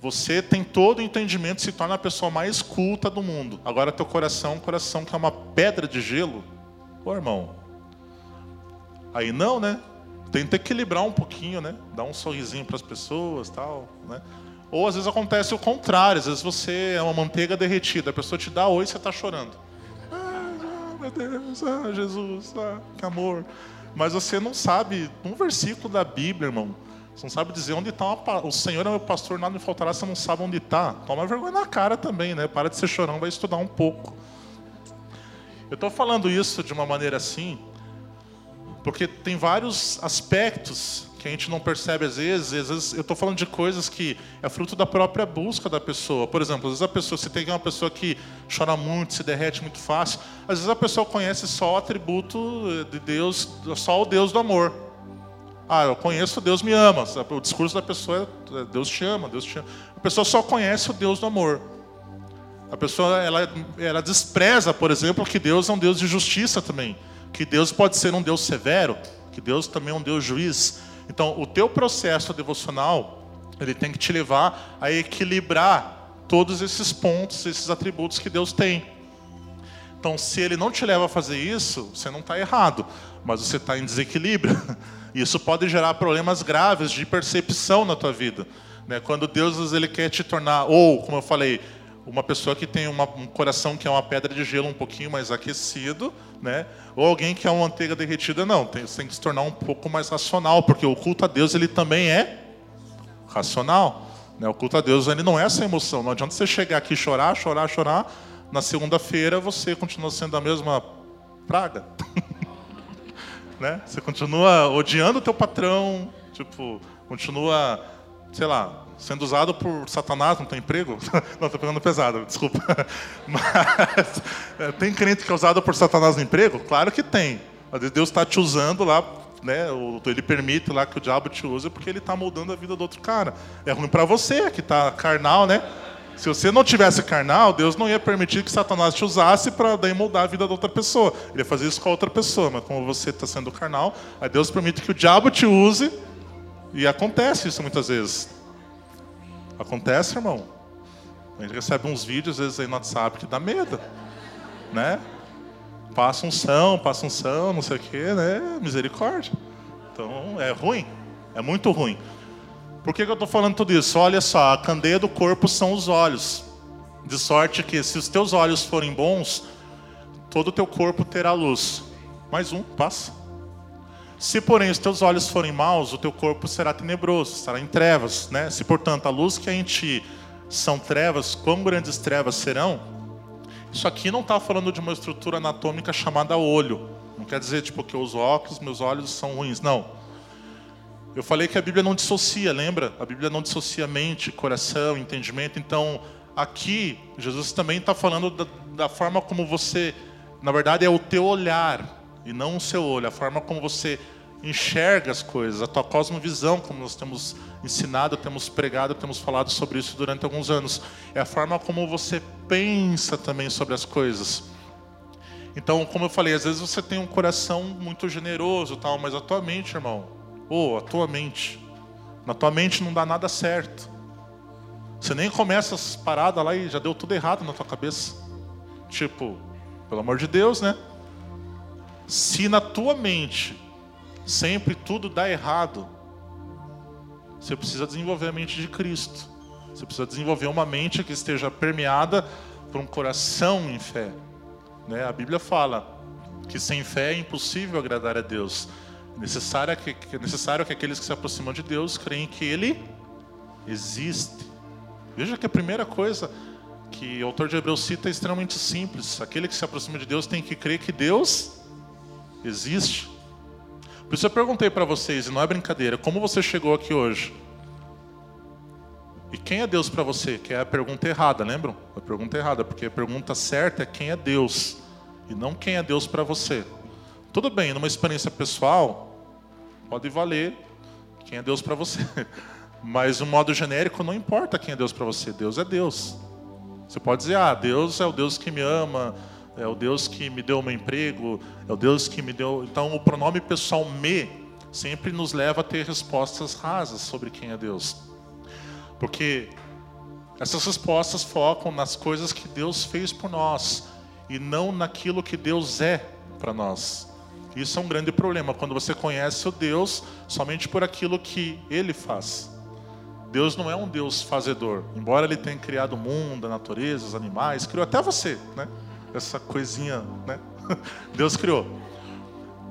Você tem todo o entendimento, se torna a pessoa mais culta do mundo. Agora teu coração, coração que é uma pedra de gelo, ô irmão. Aí não, né? Tenta equilibrar um pouquinho, né? Dar um sorrisinho para as pessoas, tal, né? Ou às vezes acontece o contrário, às vezes você é uma manteiga derretida, a pessoa te dá oi e você está chorando. Ah, meu Deus, ah, Jesus, ah, que amor. Mas você não sabe, um versículo da Bíblia, irmão, você não sabe dizer onde está o Senhor é meu pastor, nada me faltará, você não sabe onde está. Toma vergonha na cara também, né? Para de ser chorão, vai estudar um pouco. Eu estou falando isso de uma maneira assim, porque tem vários aspectos que a gente não percebe às vezes. Às vezes eu estou falando de coisas que é fruto da própria busca da pessoa. Por exemplo, às vezes a pessoa, se tem uma pessoa que chora muito, se derrete muito fácil, às vezes a pessoa conhece só o atributo de Deus, só o Deus do amor. Ah, eu conheço Deus me ama. O discurso da pessoa é Deus te ama, Deus te ama. A pessoa só conhece o Deus do amor. A pessoa ela, ela despreza, por exemplo, que Deus é um Deus de justiça também, que Deus pode ser um Deus severo, que Deus também é um Deus juiz. Então, o teu processo devocional, ele tem que te levar a equilibrar todos esses pontos, esses atributos que Deus tem. Então, se ele não te leva a fazer isso, você não está errado, mas você está em desequilíbrio. [LAUGHS] Isso pode gerar problemas graves de percepção na tua vida. Né? Quando Deus ele quer te tornar, ou, como eu falei, uma pessoa que tem uma, um coração que é uma pedra de gelo um pouquinho mais aquecido, né? Ou alguém que é uma manteiga derretida, não. Tem, você tem que se tornar um pouco mais racional, porque o culto a Deus ele também é racional. Né? O culto a Deus ele não é essa emoção. Não adianta você chegar aqui chorar, chorar, chorar. Na segunda-feira você continua sendo a mesma praga. [LAUGHS] né? Você continua odiando o teu patrão, tipo, continua, sei lá, sendo usado por Satanás no teu emprego? [LAUGHS] Não, estou pegando pesado, desculpa. [LAUGHS] Mas é, tem crente que é usado por Satanás no emprego? Claro que tem. Deus está te usando lá, né? Ele permite lá que o diabo te use porque ele está moldando a vida do outro cara. É ruim para você que está carnal, né? Se você não tivesse carnal, Deus não ia permitir que Satanás te usasse para daí moldar a vida da outra pessoa. Ele ia fazer isso com a outra pessoa, mas como você está sendo carnal, aí Deus permite que o diabo te use e acontece isso muitas vezes. Acontece, irmão. A gente recebe uns vídeos, às vezes, aí no WhatsApp que dá medo. Né? Passa um são, passa um são, não sei o quê, né? Misericórdia. Então, é ruim. É muito ruim. Por que, que eu estou falando tudo isso? Olha só, a candeia do corpo são os olhos. De sorte que, se os teus olhos forem bons, todo o teu corpo terá luz. Mais um, passa. Se, porém, os teus olhos forem maus, o teu corpo será tenebroso, estará em trevas. Né? Se, portanto, a luz que a gente são trevas, quão grandes trevas serão? Isso aqui não está falando de uma estrutura anatômica chamada olho. Não quer dizer tipo que eu uso óculos, meus olhos são ruins. Não. Eu falei que a Bíblia não dissocia, lembra? A Bíblia não dissocia mente, coração, entendimento. Então, aqui, Jesus também está falando da, da forma como você, na verdade, é o teu olhar e não o seu olho, a forma como você enxerga as coisas, a tua cosmovisão, como nós temos ensinado, temos pregado, temos falado sobre isso durante alguns anos. É a forma como você pensa também sobre as coisas. Então, como eu falei, às vezes você tem um coração muito generoso, tal, mas a tua mente, irmão, ou oh, a tua mente, na tua mente não dá nada certo. Você nem começa as paradas lá e já deu tudo errado na tua cabeça. Tipo, pelo amor de Deus, né? Se na tua mente sempre tudo dá errado, você precisa desenvolver a mente de Cristo. Você precisa desenvolver uma mente que esteja permeada por um coração em fé. Né? A Bíblia fala que sem fé é impossível agradar a Deus. Necessário que, é necessário que aqueles que se aproximam de Deus creem que Ele existe. Veja que a primeira coisa que o autor de Hebreus cita é extremamente simples. Aquele que se aproxima de Deus tem que crer que Deus Existe. Por isso eu perguntei para vocês, e não é brincadeira, como você chegou aqui hoje? E quem é Deus para você? Que é a pergunta errada, lembram? A pergunta errada, porque a pergunta certa é quem é Deus, e não quem é Deus para você. Tudo bem, numa experiência pessoal, pode valer quem é Deus para você. [LAUGHS] Mas, um modo genérico, não importa quem é Deus para você. Deus é Deus. Você pode dizer, ah, Deus é o Deus que me ama, é o Deus que me deu o meu emprego, é o Deus que me deu. Então, o pronome pessoal me sempre nos leva a ter respostas rasas sobre quem é Deus. Porque essas respostas focam nas coisas que Deus fez por nós e não naquilo que Deus é para nós. Isso é um grande problema quando você conhece o Deus somente por aquilo que ele faz. Deus não é um Deus fazedor, embora ele tenha criado o mundo, a natureza, os animais, criou até você, né? essa coisinha, né? [LAUGHS] Deus criou.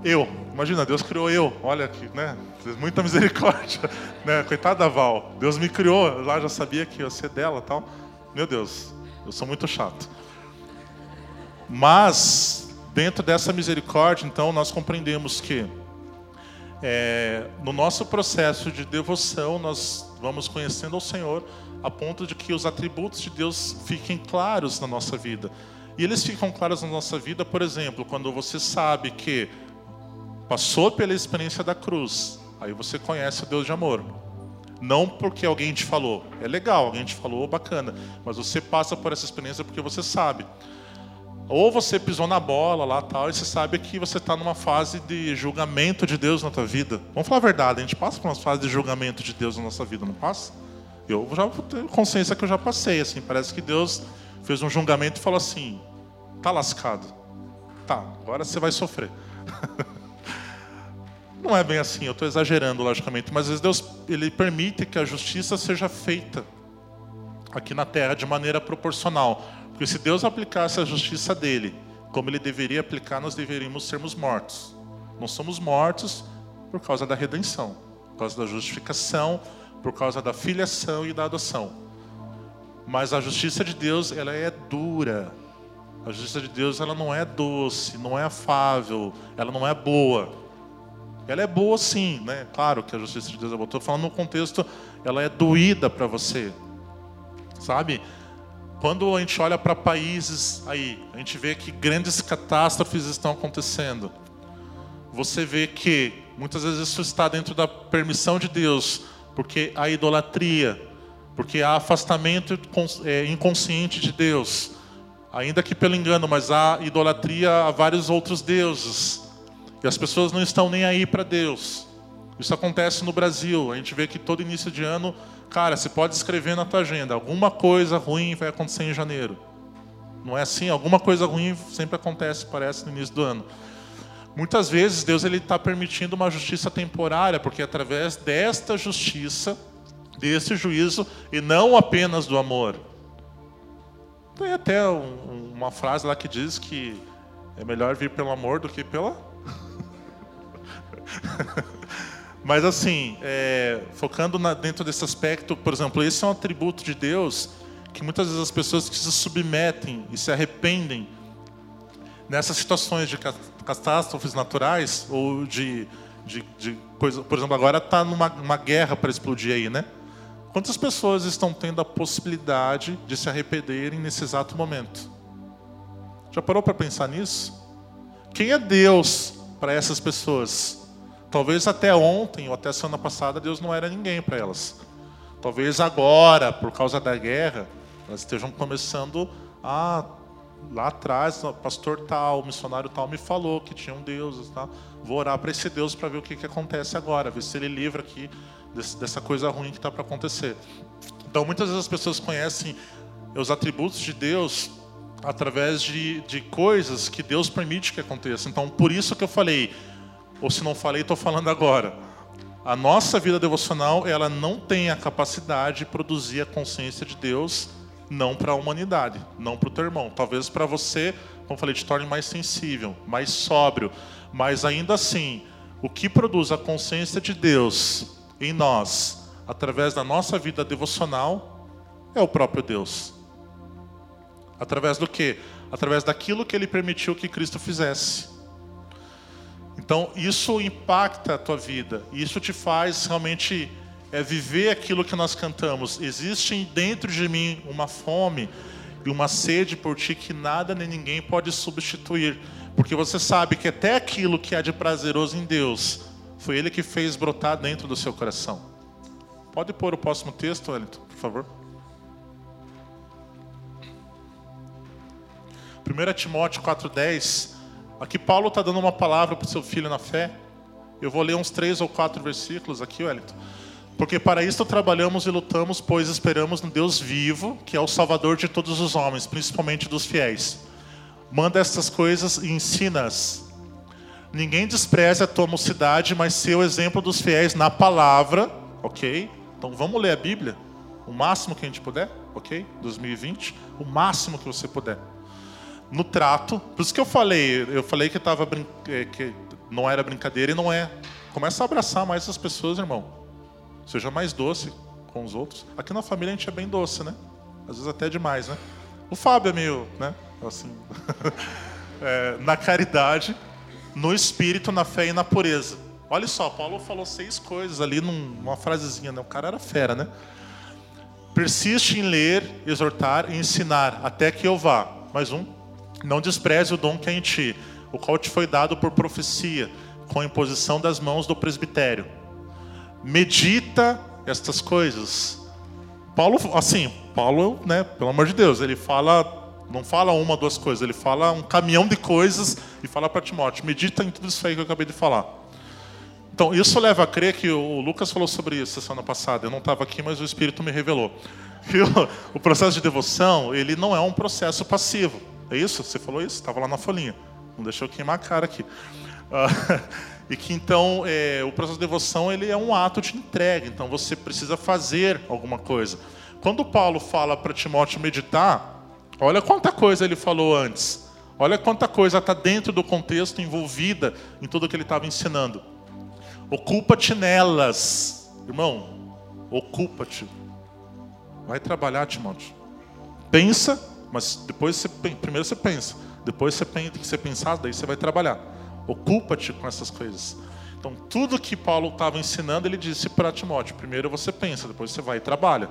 Eu, imagina, Deus criou eu, olha aqui, né? Muita misericórdia, [LAUGHS] né? Coitada da Val. Deus me criou, lá já sabia que ia ser dela tal. Meu Deus, eu sou muito chato. Mas, dentro dessa misericórdia, então, nós compreendemos que é, no nosso processo de devoção, nós vamos conhecendo o Senhor a ponto de que os atributos de Deus fiquem claros na nossa vida. E eles ficam claros na nossa vida, por exemplo, quando você sabe que passou pela experiência da cruz, aí você conhece o Deus de amor. Não porque alguém te falou, é legal, alguém te falou, bacana, mas você passa por essa experiência porque você sabe. Ou você pisou na bola lá tal, e você sabe que você está numa fase de julgamento de Deus na tua vida. Vamos falar a verdade, a gente passa por uma fase de julgamento de Deus na nossa vida, não passa? Eu já tenho consciência que eu já passei, assim, parece que Deus fez um julgamento e falou assim: tá lascado. Tá, agora você vai sofrer. [LAUGHS] Não é bem assim, eu estou exagerando, logicamente, mas às vezes Deus ele permite que a justiça seja feita aqui na terra de maneira proporcional. Porque se Deus aplicasse a justiça dele como ele deveria aplicar, nós deveríamos sermos mortos. Nós somos mortos por causa da redenção, por causa da justificação, por causa da filiação e da adoção. Mas a justiça de Deus, ela é dura. A justiça de Deus, ela não é doce, não é afável, ela não é boa. Ela é boa sim, né? Claro que a justiça de Deus é boa. Estou falando no contexto, ela é doída para você. Sabe? Quando a gente olha para países aí, a gente vê que grandes catástrofes estão acontecendo. Você vê que muitas vezes isso está dentro da permissão de Deus, porque a idolatria, porque há afastamento é, inconsciente de Deus, ainda que pelo engano, mas há idolatria a vários outros deuses. E as pessoas não estão nem aí para Deus. Isso acontece no Brasil. A gente vê que todo início de ano, cara, você pode escrever na tua agenda, alguma coisa ruim vai acontecer em janeiro. Não é assim? Alguma coisa ruim sempre acontece, parece, no início do ano. Muitas vezes Deus ele está permitindo uma justiça temporária, porque através desta justiça desse juízo e não apenas do amor. Tem até um, uma frase lá que diz que é melhor vir pelo amor do que pela. [LAUGHS] [LAUGHS] Mas assim, é, focando na, dentro desse aspecto, por exemplo, esse é um atributo de Deus que muitas vezes as pessoas que se submetem e se arrependem nessas situações de catástrofes naturais ou de, de, de coisa, por exemplo, agora está numa guerra para explodir aí, né? Quantas pessoas estão tendo a possibilidade de se arrependerem nesse exato momento? Já parou para pensar nisso? Quem é Deus para essas pessoas? Talvez até ontem ou até semana passada Deus não era ninguém para elas. Talvez agora, por causa da guerra, elas estejam começando a lá atrás, pastor tal, missionário tal me falou que tinha um Deus, tá? Vou orar para esse Deus para ver o que, que acontece agora, ver se ele livra aqui desse, dessa coisa ruim que está para acontecer. Então, muitas vezes as pessoas conhecem os atributos de Deus através de, de coisas que Deus permite que aconteça. Então, por isso que eu falei, ou se não falei, estou falando agora. A nossa vida devocional, ela não tem a capacidade de produzir a consciência de Deus, não para a humanidade, não para o teu irmão. Talvez para você, como falei, te torne mais sensível, mais sóbrio. Mas ainda assim, o que produz a consciência de Deus em nós, através da nossa vida devocional, é o próprio Deus. Através do que? Através daquilo que Ele permitiu que Cristo fizesse. Então, isso impacta a tua vida. Isso te faz realmente é, viver aquilo que nós cantamos. Existe dentro de mim uma fome e uma sede por ti que nada nem ninguém pode substituir. Porque você sabe que até aquilo que há de prazeroso em Deus Foi Ele que fez brotar dentro do seu coração. Pode pôr o próximo texto, Wellington, por favor. 1 Timóteo 4,10. Aqui Paulo está dando uma palavra para o seu filho na fé. Eu vou ler uns três ou quatro versículos aqui, Wellington. Porque para isto trabalhamos e lutamos, pois esperamos no Deus vivo, que é o Salvador de todos os homens, principalmente dos fiéis. Manda estas coisas e ensina-as. Ninguém despreze a tua mocidade, mas ser o exemplo dos fiéis na palavra, ok? Então vamos ler a Bíblia, o máximo que a gente puder, ok? 2020, o máximo que você puder. No trato, por isso que eu falei, eu falei que, tava, é, que não era brincadeira e não é. Começa a abraçar mais as pessoas, irmão. Seja mais doce com os outros. Aqui na família a gente é bem doce, né? Às vezes até demais, né? O Fábio é meio, né? Assim, [LAUGHS] é, na caridade, no espírito, na fé e na pureza. Olha só, Paulo falou seis coisas ali numa frasezinha, né? O cara era fera, né? Persiste em ler, exortar e ensinar, até que eu vá. Mais um. Não despreze o dom que é em ti, o qual te foi dado por profecia, com a imposição das mãos do presbitério medita estas coisas. Paulo, assim, Paulo, né, pelo amor de Deus, ele fala, não fala uma, duas coisas, ele fala um caminhão de coisas e fala para Timóteo, medita em tudo isso aí que eu acabei de falar. Então, isso leva a crer que o Lucas falou sobre isso semana passada, eu não estava aqui, mas o Espírito me revelou. [LAUGHS] Que o processo de devoção, ele não é um processo passivo. É isso? Você falou isso? Estava lá na folhinha. Não deixou queimar a cara aqui. Uh, [LAUGHS] e que então é, o processo de devoção ele é um ato de entrega, então você precisa fazer alguma coisa. Quando Paulo fala para Timóteo meditar, olha quanta coisa ele falou antes, olha quanta coisa está dentro do contexto envolvida em tudo que ele estava ensinando. Ocupa-te nelas, irmão, ocupa-te. Vai trabalhar, Timóteo. Pensa, mas depois você primeiro você pensa, depois você pensa que você pensar, daí você vai trabalhar. Ocupa-te com essas coisas. Então, tudo que Paulo estava ensinando, ele disse para Timóteo: primeiro você pensa, depois você vai e trabalha.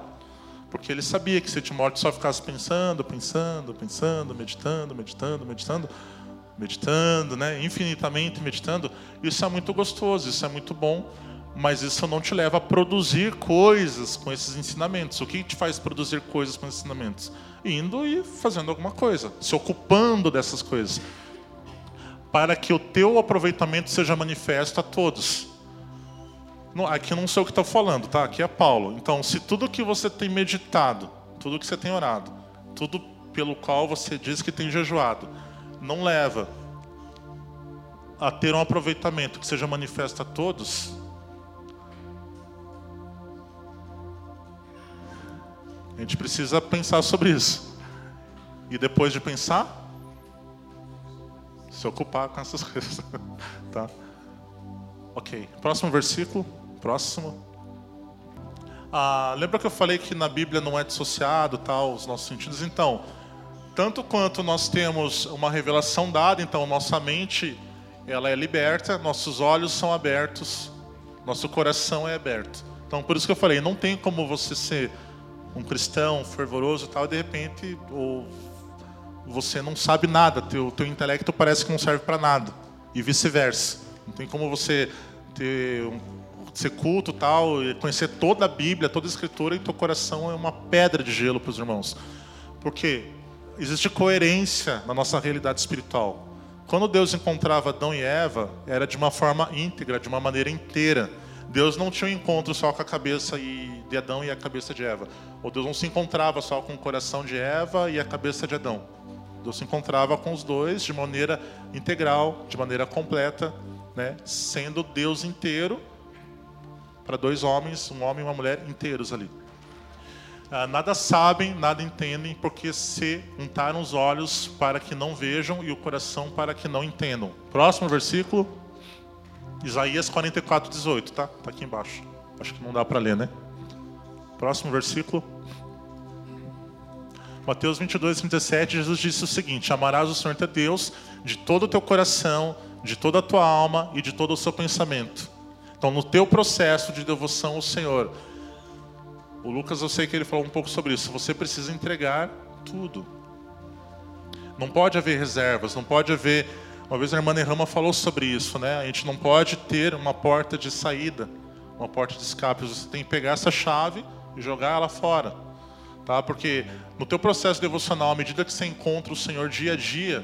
Porque ele sabia que se Timóteo só ficasse pensando, pensando, pensando, meditando, meditando, meditando, meditando, né, infinitamente meditando, isso é muito gostoso, isso é muito bom, mas isso não te leva a produzir coisas com esses ensinamentos. O que te faz produzir coisas com esses ensinamentos? Indo e fazendo alguma coisa, se ocupando dessas coisas para que o teu aproveitamento seja manifesto a todos. Aqui não sei o que está falando, tá? Aqui é Paulo. Então, se tudo que você tem meditado, tudo que você tem orado, tudo pelo qual você diz que tem jejuado, não leva a ter um aproveitamento que seja manifesto a todos, a gente precisa pensar sobre isso. E depois de pensar, se ocupar com essas [LAUGHS] coisas. tá? Ok. Próximo versículo. Próximo. Ah, lembra que eu falei que na Bíblia não é dissociado tal os nossos sentidos? Então, tanto quanto nós temos uma revelação dada, então nossa mente ela é liberta, nossos olhos são abertos, nosso coração é aberto. Então, por isso que eu falei, não tem como você ser um cristão fervoroso tal e de repente ou você não sabe nada, teu, teu intelecto parece que não serve para nada. E vice-versa. Não tem como você ter ser culto tal, conhecer toda a Bíblia, toda a Escritura, e teu coração é uma pedra de gelo para os irmãos. Porque existe coerência na nossa realidade espiritual. Quando Deus encontrava Adão e Eva, era de uma forma íntegra, de uma maneira inteira. Deus não tinha um encontro só com a cabeça de Adão e a cabeça de Eva. Ou Deus não se encontrava só com o coração de Eva e a cabeça de Adão. Deus se encontrava com os dois de maneira integral, de maneira completa, né? sendo Deus inteiro para dois homens, um homem e uma mulher inteiros ali. Ah, nada sabem, nada entendem, porque se untaram os olhos para que não vejam e o coração para que não entendam. Próximo versículo, Isaías 44, 18, tá? Tá aqui embaixo. Acho que não dá para ler, né? Próximo versículo. Mateus 22, 37, Jesus disse o seguinte: Amarás o Senhor teu Deus de todo o teu coração, de toda a tua alma e de todo o seu pensamento. Então, no teu processo de devoção ao Senhor, o Lucas, eu sei que ele falou um pouco sobre isso. Você precisa entregar tudo. Não pode haver reservas, não pode haver Uma vez a irmã Nerama falou sobre isso, né? A gente não pode ter uma porta de saída, uma porta de escape. Você tem que pegar essa chave e jogar ela fora, tá? Porque no teu processo devocional, à medida que você encontra o Senhor dia a dia,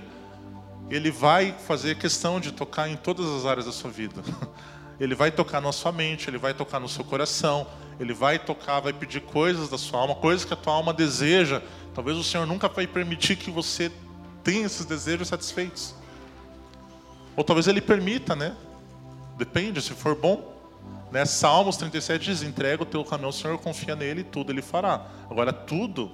Ele vai fazer questão de tocar em todas as áreas da sua vida. [LAUGHS] Ele vai tocar na sua mente, Ele vai tocar no seu coração, Ele vai tocar, vai pedir coisas da sua alma, coisas que a tua alma deseja. Talvez o Senhor nunca vai permitir que você tenha esses desejos satisfeitos. Ou talvez Ele permita, né? Depende, se for bom. Né? Salmos 37 diz: entrega o teu caminho ao Senhor, confia nele e tudo Ele fará. Agora, tudo,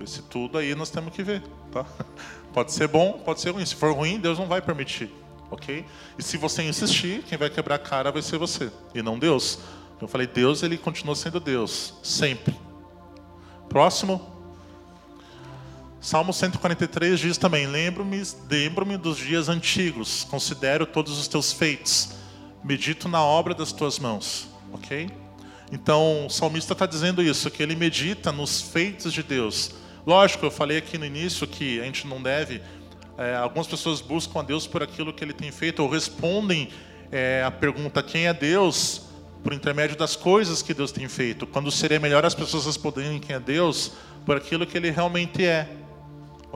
esse tudo aí nós temos que ver. Tá? [LAUGHS] Pode ser bom, pode ser ruim. Se for ruim, Deus não vai permitir ok? E se você insistir, quem vai quebrar a cara vai ser você e não Deus. Eu falei, Deus ele continua sendo Deus sempre. Próximo. Salmo 143 diz também: Lembro-me lembro dos dias antigos, considero todos os teus feitos, medito na obra das tuas mãos. Ok? Então, o salmista está dizendo isso, que ele medita nos feitos de Deus. Lógico, eu falei aqui no início que a gente não deve é, algumas pessoas buscam a Deus por aquilo que Ele tem feito ou respondem é, a pergunta quem é Deus por intermédio das coisas que Deus tem feito. Quando seria melhor as pessoas responderem quem é Deus por aquilo que Ele realmente é,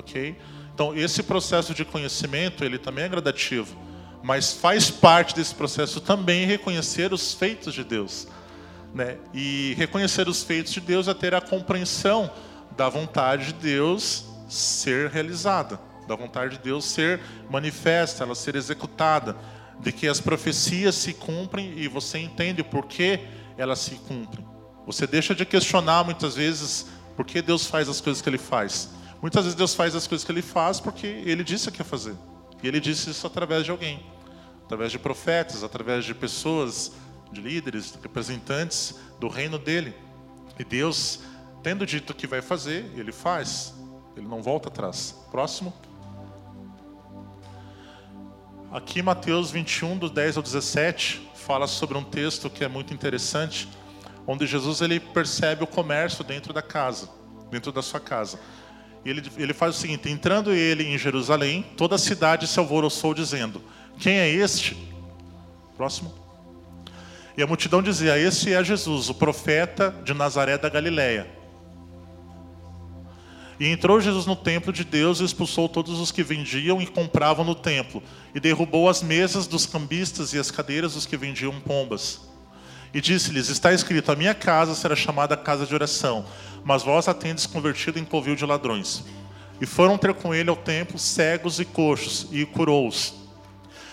ok? Então esse processo de conhecimento ele também é gradativo, mas faz parte desse processo também reconhecer os feitos de Deus, né? E reconhecer os feitos de Deus é ter a compreensão da vontade de Deus ser realizada da vontade de Deus ser manifesta, ela ser executada, de que as profecias se cumprem e você entende por que elas se cumprem. Você deixa de questionar muitas vezes por que Deus faz as coisas que Ele faz. Muitas vezes Deus faz as coisas que Ele faz porque Ele disse que ia fazer. E Ele disse isso através de alguém, através de profetas, através de pessoas, de líderes, de representantes do reino dele. E Deus, tendo dito que vai fazer, Ele faz. Ele não volta atrás. Próximo. Aqui Mateus 21, do 10 ao 17, fala sobre um texto que é muito interessante, onde Jesus ele percebe o comércio dentro da casa, dentro da sua casa. Ele, ele faz o seguinte: entrando ele em Jerusalém, toda a cidade se alvoroçou, dizendo: Quem é este? Próximo. E a multidão dizia: Este é Jesus, o profeta de Nazaré da Galileia. E entrou Jesus no templo de Deus e expulsou todos os que vendiam e compravam no templo, e derrubou as mesas dos cambistas e as cadeiras dos que vendiam pombas. E disse-lhes: Está escrito: A minha casa será chamada casa de oração, mas vós a tendes convertido em covil de ladrões. E foram ter com ele ao templo cegos e coxos, e curou-os.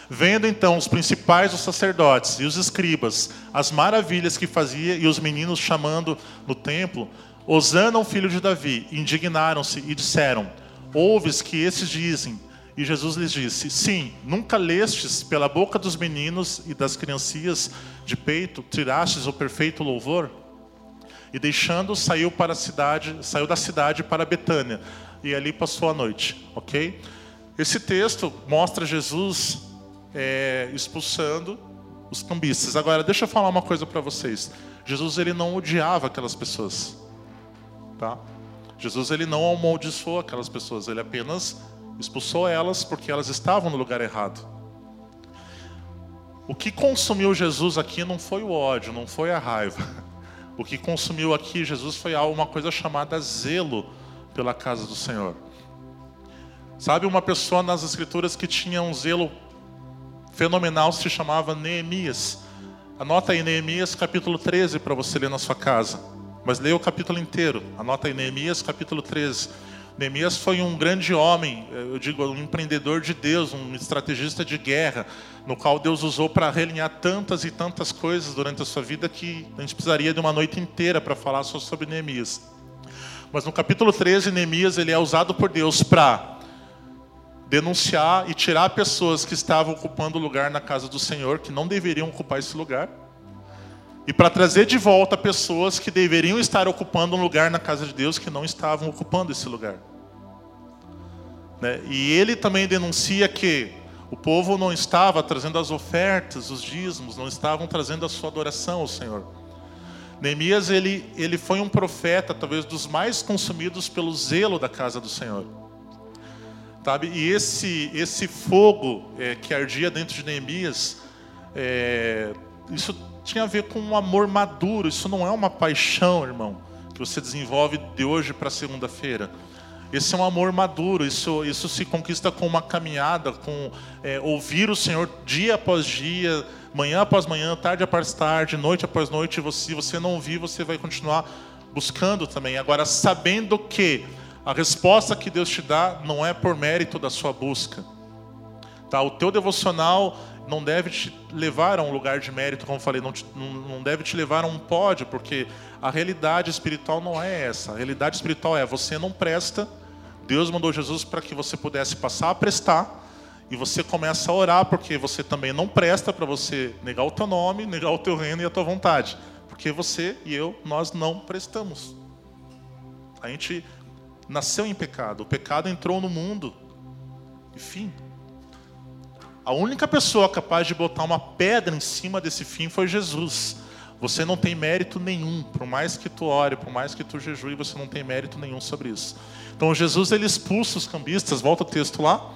Vendo então os principais dos sacerdotes e os escribas as maravilhas que fazia e os meninos chamando no templo, Osana, o filho de Davi, indignaram-se e disseram: Ouves que esses dizem? E Jesus lhes disse: Sim, nunca lestes pela boca dos meninos e das criancinhas de peito, tirastes o perfeito louvor? E deixando, saiu para a cidade, saiu da cidade para Betânia, e ali passou a noite, ok? Esse texto mostra Jesus é, expulsando os cambistas. Agora, deixa eu falar uma coisa para vocês. Jesus ele não odiava aquelas pessoas. Tá? Jesus ele não amaldiçoou aquelas pessoas, ele apenas expulsou elas porque elas estavam no lugar errado. O que consumiu Jesus aqui não foi o ódio, não foi a raiva. O que consumiu aqui Jesus foi uma coisa chamada zelo pela casa do Senhor. Sabe, uma pessoa nas Escrituras que tinha um zelo fenomenal se chamava Neemias. Anota aí Neemias capítulo 13 para você ler na sua casa. Mas leia o capítulo inteiro. Anota aí Neemias, capítulo 13. Neemias foi um grande homem, eu digo, um empreendedor de Deus, um estrategista de guerra, no qual Deus usou para realinhar tantas e tantas coisas durante a sua vida que a gente precisaria de uma noite inteira para falar só sobre Neemias. Mas no capítulo 13, Neemias ele é usado por Deus para denunciar e tirar pessoas que estavam ocupando lugar na casa do Senhor, que não deveriam ocupar esse lugar e para trazer de volta pessoas que deveriam estar ocupando um lugar na casa de Deus que não estavam ocupando esse lugar. Né? E ele também denuncia que o povo não estava trazendo as ofertas, os dízimos, não estavam trazendo a sua adoração ao Senhor. Neemias ele, ele foi um profeta, talvez dos mais consumidos pelo zelo da casa do Senhor. Sabe? E esse, esse fogo é, que ardia dentro de Neemias, é, isso tinha a ver com um amor maduro. Isso não é uma paixão, irmão, que você desenvolve de hoje para segunda-feira. Esse é um amor maduro, isso, isso se conquista com uma caminhada, com é, ouvir o Senhor dia após dia, manhã após manhã, tarde após tarde, noite após noite. Se você não ouvir, você vai continuar buscando também. Agora, sabendo que a resposta que Deus te dá não é por mérito da sua busca. Tá? O teu devocional não deve te levar a um lugar de mérito, como falei, não, te, não, não deve te levar a um pódio, porque a realidade espiritual não é essa. A realidade espiritual é você não presta, Deus mandou Jesus para que você pudesse passar a prestar, e você começa a orar porque você também não presta para você negar o teu nome, negar o teu reino e a tua vontade. Porque você e eu, nós não prestamos. A gente nasceu em pecado. O pecado entrou no mundo. E fim. A única pessoa capaz de botar uma pedra em cima desse fim foi Jesus. Você não tem mérito nenhum, por mais que tu ore, por mais que tu jejue, você não tem mérito nenhum sobre isso. Então Jesus ele expulsa os cambistas, volta o texto lá.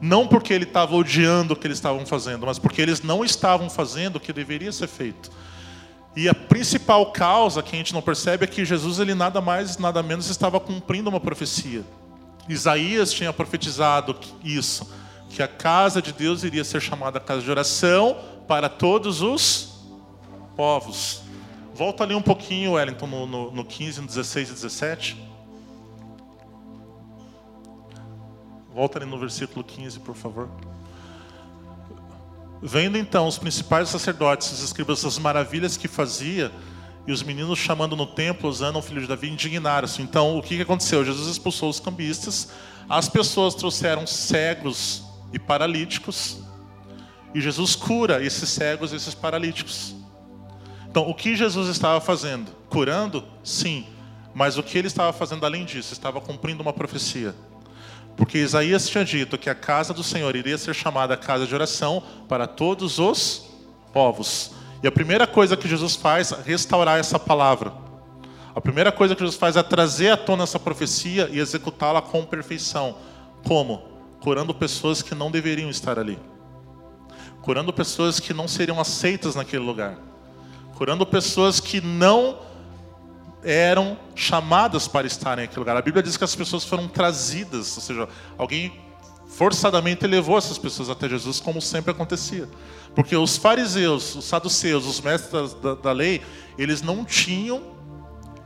Não porque ele estava odiando o que eles estavam fazendo, mas porque eles não estavam fazendo o que deveria ser feito. E a principal causa que a gente não percebe é que Jesus ele nada mais, nada menos estava cumprindo uma profecia. Isaías tinha profetizado isso, que a casa de Deus iria ser chamada casa de oração para todos os povos. Volta ali um pouquinho, Wellington, no, no, no 15, no 16 e 17. Volta ali no versículo 15, por favor. Vendo então os principais sacerdotes, os escribas, as maravilhas que fazia, e os meninos chamando no templo, usando o filho de Davi, indignaram-se. Então, o que aconteceu? Jesus expulsou os cambistas, as pessoas trouxeram cegos e paralíticos, e Jesus cura esses cegos e esses paralíticos. Então, o que Jesus estava fazendo? Curando? Sim. Mas o que ele estava fazendo além disso? Estava cumprindo uma profecia. Porque Isaías tinha dito que a casa do Senhor iria ser chamada casa de oração para todos os povos. E a primeira coisa que Jesus faz é restaurar essa palavra. A primeira coisa que Jesus faz é trazer à tona essa profecia e executá-la com perfeição. Como? Curando pessoas que não deveriam estar ali. Curando pessoas que não seriam aceitas naquele lugar. Curando pessoas que não eram chamadas para estarem naquele lugar. A Bíblia diz que as pessoas foram trazidas, ou seja, alguém forçadamente levou essas pessoas até Jesus, como sempre acontecia. Porque os fariseus, os saduceus, os mestres da, da lei, eles não tinham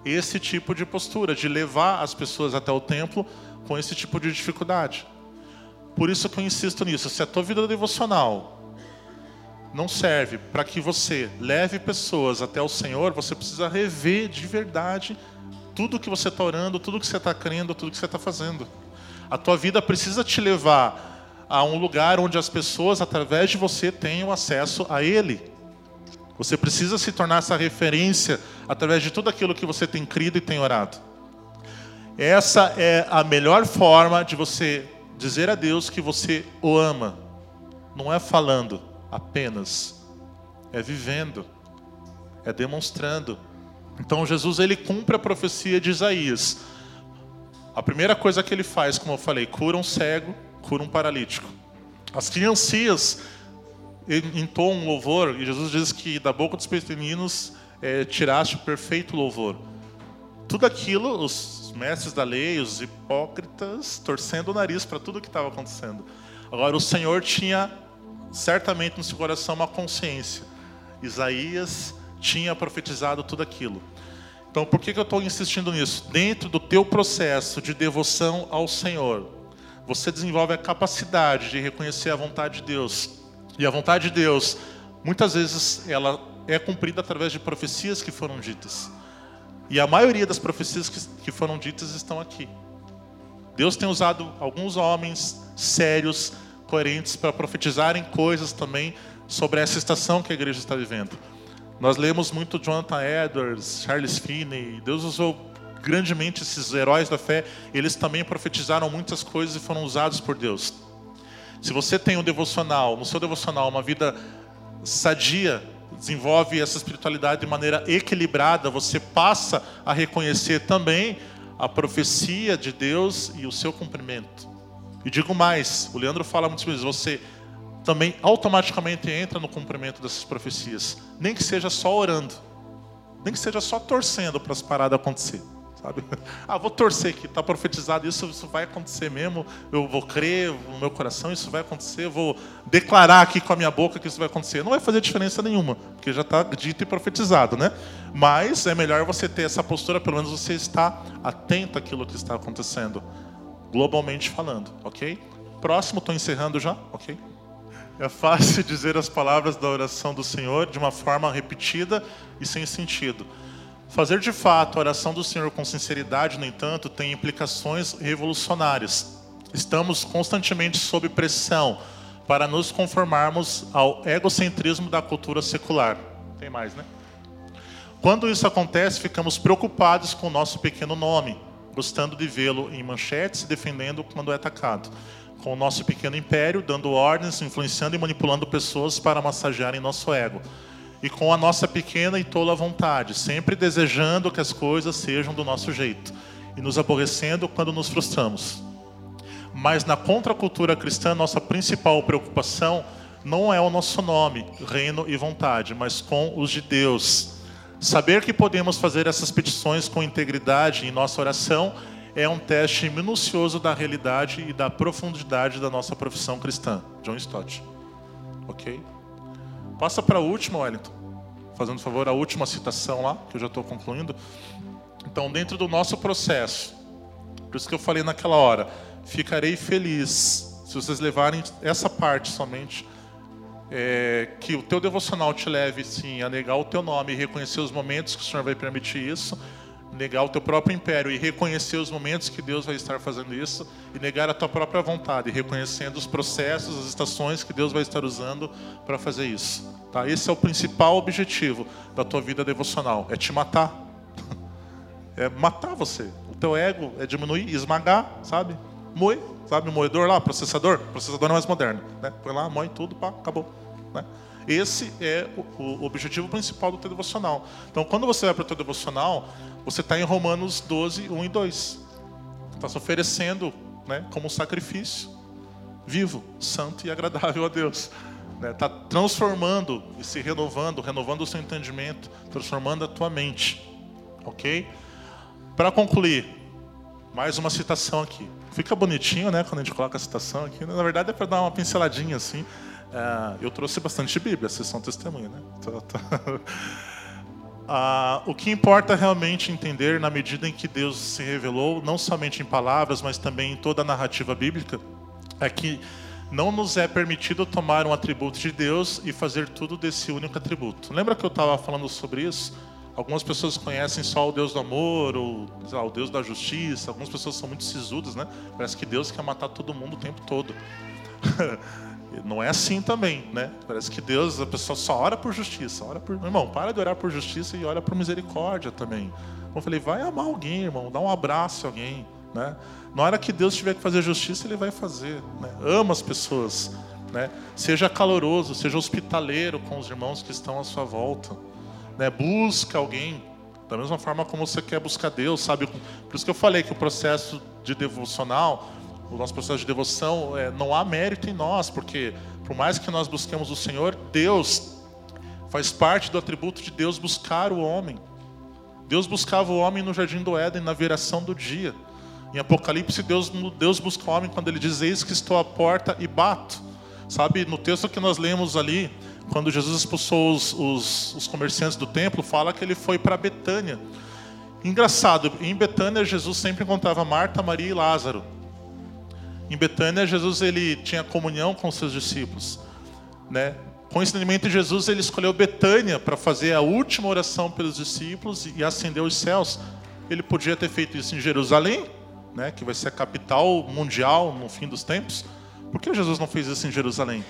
esse tipo de postura, de levar as pessoas até o templo com esse tipo de dificuldade. Por isso que eu insisto nisso. Se a tua vida devocional não serve para que você leve pessoas até o Senhor, você precisa rever de verdade tudo que você está orando, tudo que você está crendo, tudo que você está fazendo. A tua vida precisa te levar a um lugar onde as pessoas, através de você, tenham acesso a Ele. Você precisa se tornar essa referência através de tudo aquilo que você tem crido e tem orado. Essa é a melhor forma de você dizer a Deus que você o ama. Não é falando, apenas, é vivendo, é demonstrando. Então Jesus ele cumpre a profecia de Isaías. A primeira coisa que ele faz, como eu falei, cura um cego, cura um paralítico. As criancinhas entoam um louvor, e Jesus diz que da boca dos pequeninos é, tiraste o perfeito louvor. Tudo aquilo, os mestres da lei, os hipócritas, torcendo o nariz para tudo que estava acontecendo. Agora, o Senhor tinha certamente no seu coração uma consciência. Isaías tinha profetizado tudo aquilo. Então, por que, que eu estou insistindo nisso? Dentro do teu processo de devoção ao Senhor, você desenvolve a capacidade de reconhecer a vontade de Deus. E a vontade de Deus, muitas vezes, ela é cumprida através de profecias que foram ditas. E a maioria das profecias que, foram ditas estão aqui. Deus tem usado alguns homens sérios, coerentes para profetizarem coisas também sobre essa estação que a igreja está vivendo. Nós lemos muito Jonathan Edwards, Charles Finney, Deus usou grandemente esses heróis da fé, eles também profetizaram muitas coisas e foram usados por Deus. Se você tem um devocional, no seu devocional, uma vida sadia, desenvolve essa espiritualidade de maneira equilibrada, você passa a reconhecer também a profecia de Deus e o seu cumprimento. E digo mais, o Leandro fala muitas vezes, você também automaticamente entra no cumprimento dessas profecias, nem que seja só orando, nem que seja só torcendo para as paradas acontecer. Sabe? [LAUGHS] Ah, vou torcer que está profetizado, isso, isso vai acontecer mesmo. Eu vou crer no meu coração, isso vai acontecer. Eu vou declarar aqui com a minha boca que isso vai acontecer. Não vai fazer diferença nenhuma, porque já está dito e profetizado, né? Mas é melhor você ter essa postura, pelo menos você está atento àquilo que está acontecendo, globalmente falando, ok? Próximo, estou encerrando já, ok? É fácil [LAUGHS] dizer as palavras da oração do Senhor de uma forma repetida e sem sentido. Fazer de fato a oração do Senhor com sinceridade, no entanto, tem implicações revolucionárias. Estamos constantemente sob pressão para nos conformarmos ao egocentrismo da cultura secular. Tem mais, né? Quando isso acontece, ficamos preocupados com o nosso pequeno nome, gostando de vê-lo em manchetes e defendendo quando é atacado. Com o nosso pequeno império, dando ordens, influenciando e manipulando pessoas para massagearem nosso ego e com a nossa pequena e tola vontade, sempre desejando que as coisas sejam do nosso jeito e nos aborrecendo quando nos frustramos. Mas na contracultura cristã, nossa principal preocupação não é o nosso nome, reino e vontade, mas com os de Deus. Saber que podemos fazer essas petições com integridade em nossa oração é um teste minucioso da realidade e da profundidade da nossa profissão cristã. John Stott. Ok? Passa para a última, Wellington. Fazendo favor, a última citação lá, que eu já estou concluindo. Então, dentro do nosso processo, por isso que eu falei naquela hora, ficarei feliz se vocês levarem essa parte somente, é, que o teu devocional te leve, sim, a negar o teu nome e reconhecer os momentos que o Senhor vai permitir isso, negar o teu próprio império e reconhecer os momentos que Deus vai estar fazendo isso e negar a tua própria vontade, reconhecendo os processos, as estações que Deus vai estar usando para fazer isso. Tá? Esse é o principal objetivo da tua vida devocional, é te matar. [LAUGHS] É matar você. O teu ego é diminuir, esmagar, sabe? Moe, sabe? Moedor lá, processador. Processador é mais moderno. Né? Põe lá, moe tudo, pá, acabou. Né? Esse é o, o, objetivo principal do teu devocional. Então, quando você vai para o teu devocional, você está em Romanos 12, 1 e 2. Está se oferecendo né, como um sacrifício vivo, santo e agradável a Deus. Está né? transformando e se renovando, renovando o seu entendimento, transformando a tua mente. Ok? Para concluir, mais uma citação aqui. Fica bonitinho, né, quando a gente coloca a citação aqui. Na verdade é para dar uma pinceladinha assim. É, eu trouxe bastante Bíblia, vocês são testemunha, né? Tá, tá. [LAUGHS] Ah, o que importa realmente entender, na medida em que Deus se revelou, não somente em palavras, mas também em toda a narrativa bíblica, é que não nos é permitido tomar um atributo de Deus e fazer tudo desse único atributo. Lembra que eu estava falando sobre isso? Algumas pessoas conhecem só o Deus do amor, ou lá, o Deus da justiça. Algumas pessoas são muito sisudas, né? Parece que Deus quer matar todo mundo o tempo todo. [LAUGHS] Não é assim também, né? Parece que Deus, a pessoa só ora por justiça. Ora por... Irmão, para de orar por justiça e ora por misericórdia também. Eu falei, vai amar alguém, irmão, dá um abraço a alguém, né? Na hora que Deus tiver que fazer justiça, Ele vai fazer. Né? Ama as pessoas, né? Seja caloroso, seja hospitaleiro com os irmãos que estão à sua volta, né? Busca alguém da mesma forma como você quer buscar Deus, sabe? Por isso que eu falei que o processo de devocional o nosso processo de devoção, é, não há mérito em nós, porque por mais que nós busquemos o Senhor, Deus faz parte do atributo de Deus buscar o homem. Deus buscava o homem no jardim do Éden, na viração do dia. Em Apocalipse, Deus, Deus busca o homem quando ele diz: Eis que estou à porta e bato. Sabe, no texto que nós lemos ali, quando Jesus expulsou os, os, os comerciantes do templo, fala que ele foi para Betânia. Engraçado, em Betânia, Jesus sempre encontrava Marta, Maria e Lázaro. Em Betânia, Jesus ele tinha comunhão com seus discípulos, né? Coincidentemente, Jesus ele escolheu Betânia para fazer a última oração pelos discípulos e acender os céus. Ele podia ter feito isso em Jerusalém, né, que vai ser a capital mundial no fim dos tempos. Por que Jesus não fez isso em Jerusalém?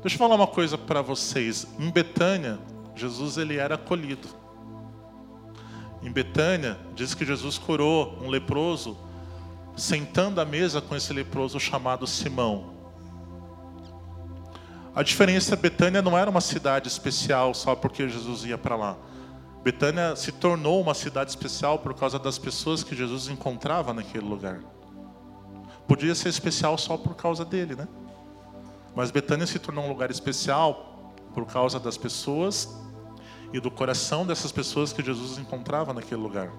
Deixa eu falar uma coisa para vocês. Em Betânia, Jesus ele era acolhido. Em Betânia, diz que Jesus curou um leproso sentando à mesa com esse leproso chamado Simão. A diferença, Betânia não era uma cidade especial só porque Jesus ia para lá. Betânia se tornou uma cidade especial por causa das pessoas que Jesus encontrava naquele lugar. podia ser especial só por causa dele, né? Mas Betânia se tornou um lugar especial por causa das pessoas e do coração dessas pessoas que Jesus encontrava naquele lugar.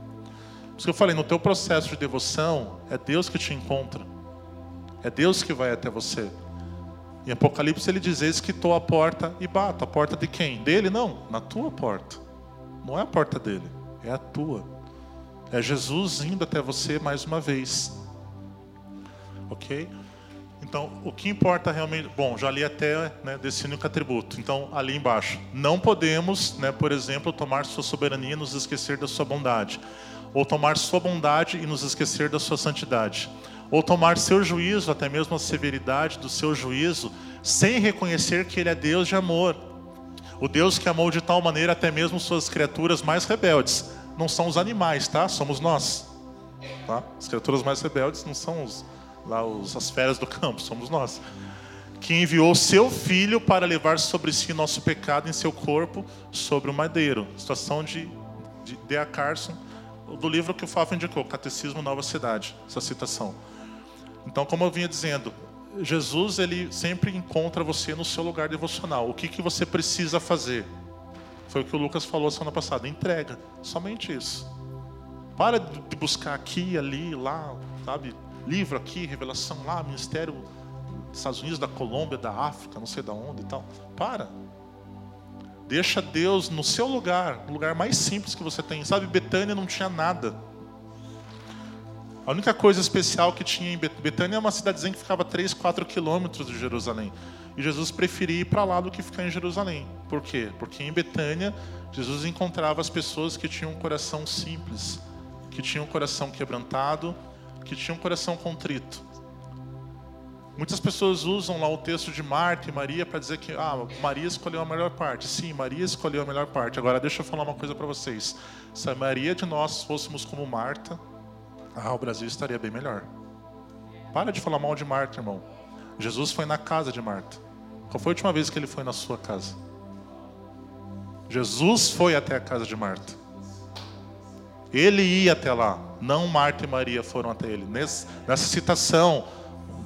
Isso que eu falei, no teu processo de devoção, é Deus que te encontra. É Deus que vai até você. Em Apocalipse ele diz: Eis que estou à porta e bato. A porta de quem? Dele? Não, na tua porta. Não é a porta dele, é a tua. É Jesus indo até você mais uma vez. Ok? Então, o que importa realmente. Bom, já li até né, destino e atributo. Então, ali embaixo. Não podemos, né, por exemplo, tomar sua soberania e nos esquecer da sua bondade. Ou tomar sua bondade e nos esquecer da sua santidade. Ou tomar seu juízo, até mesmo a severidade do seu juízo, sem reconhecer que Ele é Deus de amor. O Deus que amou de tal maneira até mesmo suas criaturas mais rebeldes. Não são os animais, tá? Somos nós. Tá? As criaturas mais rebeldes não são os lá os, as feras do campo, somos nós. Que enviou seu filho para levar sobre si nosso pecado em seu corpo sobre o madeiro. Situação de, de Dea Carson, do livro que o Fábio indicou, Catecismo Nova Cidade, essa citação. Então, como eu vinha dizendo, Jesus ele sempre encontra você no seu lugar devocional. O que, que você precisa fazer? Foi o que o Lucas falou semana passada. Entrega. Somente isso. Para de buscar aqui, ali, lá, sabe? livro aqui, revelação lá, ministério dos Estados Unidos, da Colômbia, da África, não sei da onde e tal. Para. Deixa Deus no seu lugar, no lugar mais simples que você tem. Sabe, Betânia não tinha nada. A única coisa especial que tinha em Betânia é uma cidadezinha que ficava 3, 4 quilômetros de Jerusalém. E Jesus preferia ir para lá do que ficar em Jerusalém. Por quê? Porque em Betânia, Jesus encontrava as pessoas que tinham um coração simples, que tinham um coração quebrantado, que tinha um coração contrito. Muitas pessoas usam lá o texto de Marta e Maria para dizer que ah, Maria escolheu a melhor parte. Sim, Maria escolheu a melhor parte. Agora deixa eu falar uma coisa para vocês. Se a Maria de nós fôssemos como Marta, ah, o Brasil estaria bem melhor. Para de falar mal de Marta, irmão. Jesus foi na casa de Marta. Qual foi a última vez que ele foi na sua casa? Jesus foi até a casa de Marta. Ele ia até lá, não Marta e Maria foram até ele. Nessa citação,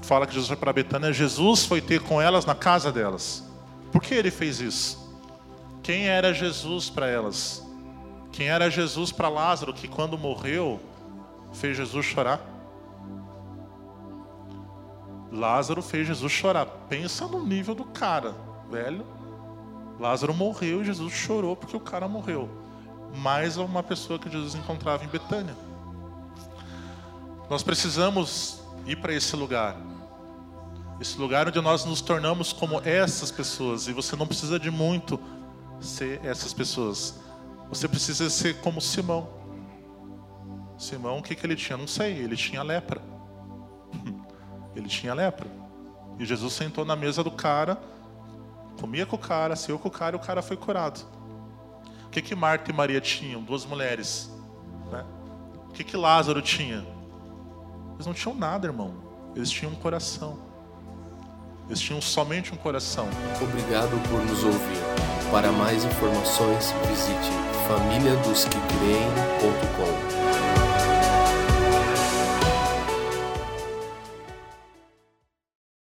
fala que Jesus foi para Betânia, Jesus foi ter com elas na casa delas. Por que ele fez isso? Quem era Jesus para elas? Quem era Jesus para Lázaro, que quando morreu, fez Jesus chorar? Lázaro fez Jesus chorar. Pensa no nível do cara, velho. Lázaro morreu e Jesus chorou porque o cara morreu mais uma pessoa que Jesus encontrava em Betânia. Nós precisamos ir para esse lugar. Esse lugar onde nós nos tornamos como essas pessoas. E você não precisa de muito ser essas pessoas. Você precisa ser como Simão. Simão, o que, que ele tinha? Não sei, ele tinha lepra. [LAUGHS] Ele tinha lepra. E Jesus sentou na mesa do cara, comia com o cara, saiu com o cara e o cara foi curado que, que Marta e Maria tinham? Duas mulheres. Né? O que, que Lázaro tinha? Eles não tinham nada, irmão. Eles tinham um coração. Eles tinham somente um coração. Obrigado por nos ouvir. Para mais informações, visite famíliadosquecreem.com.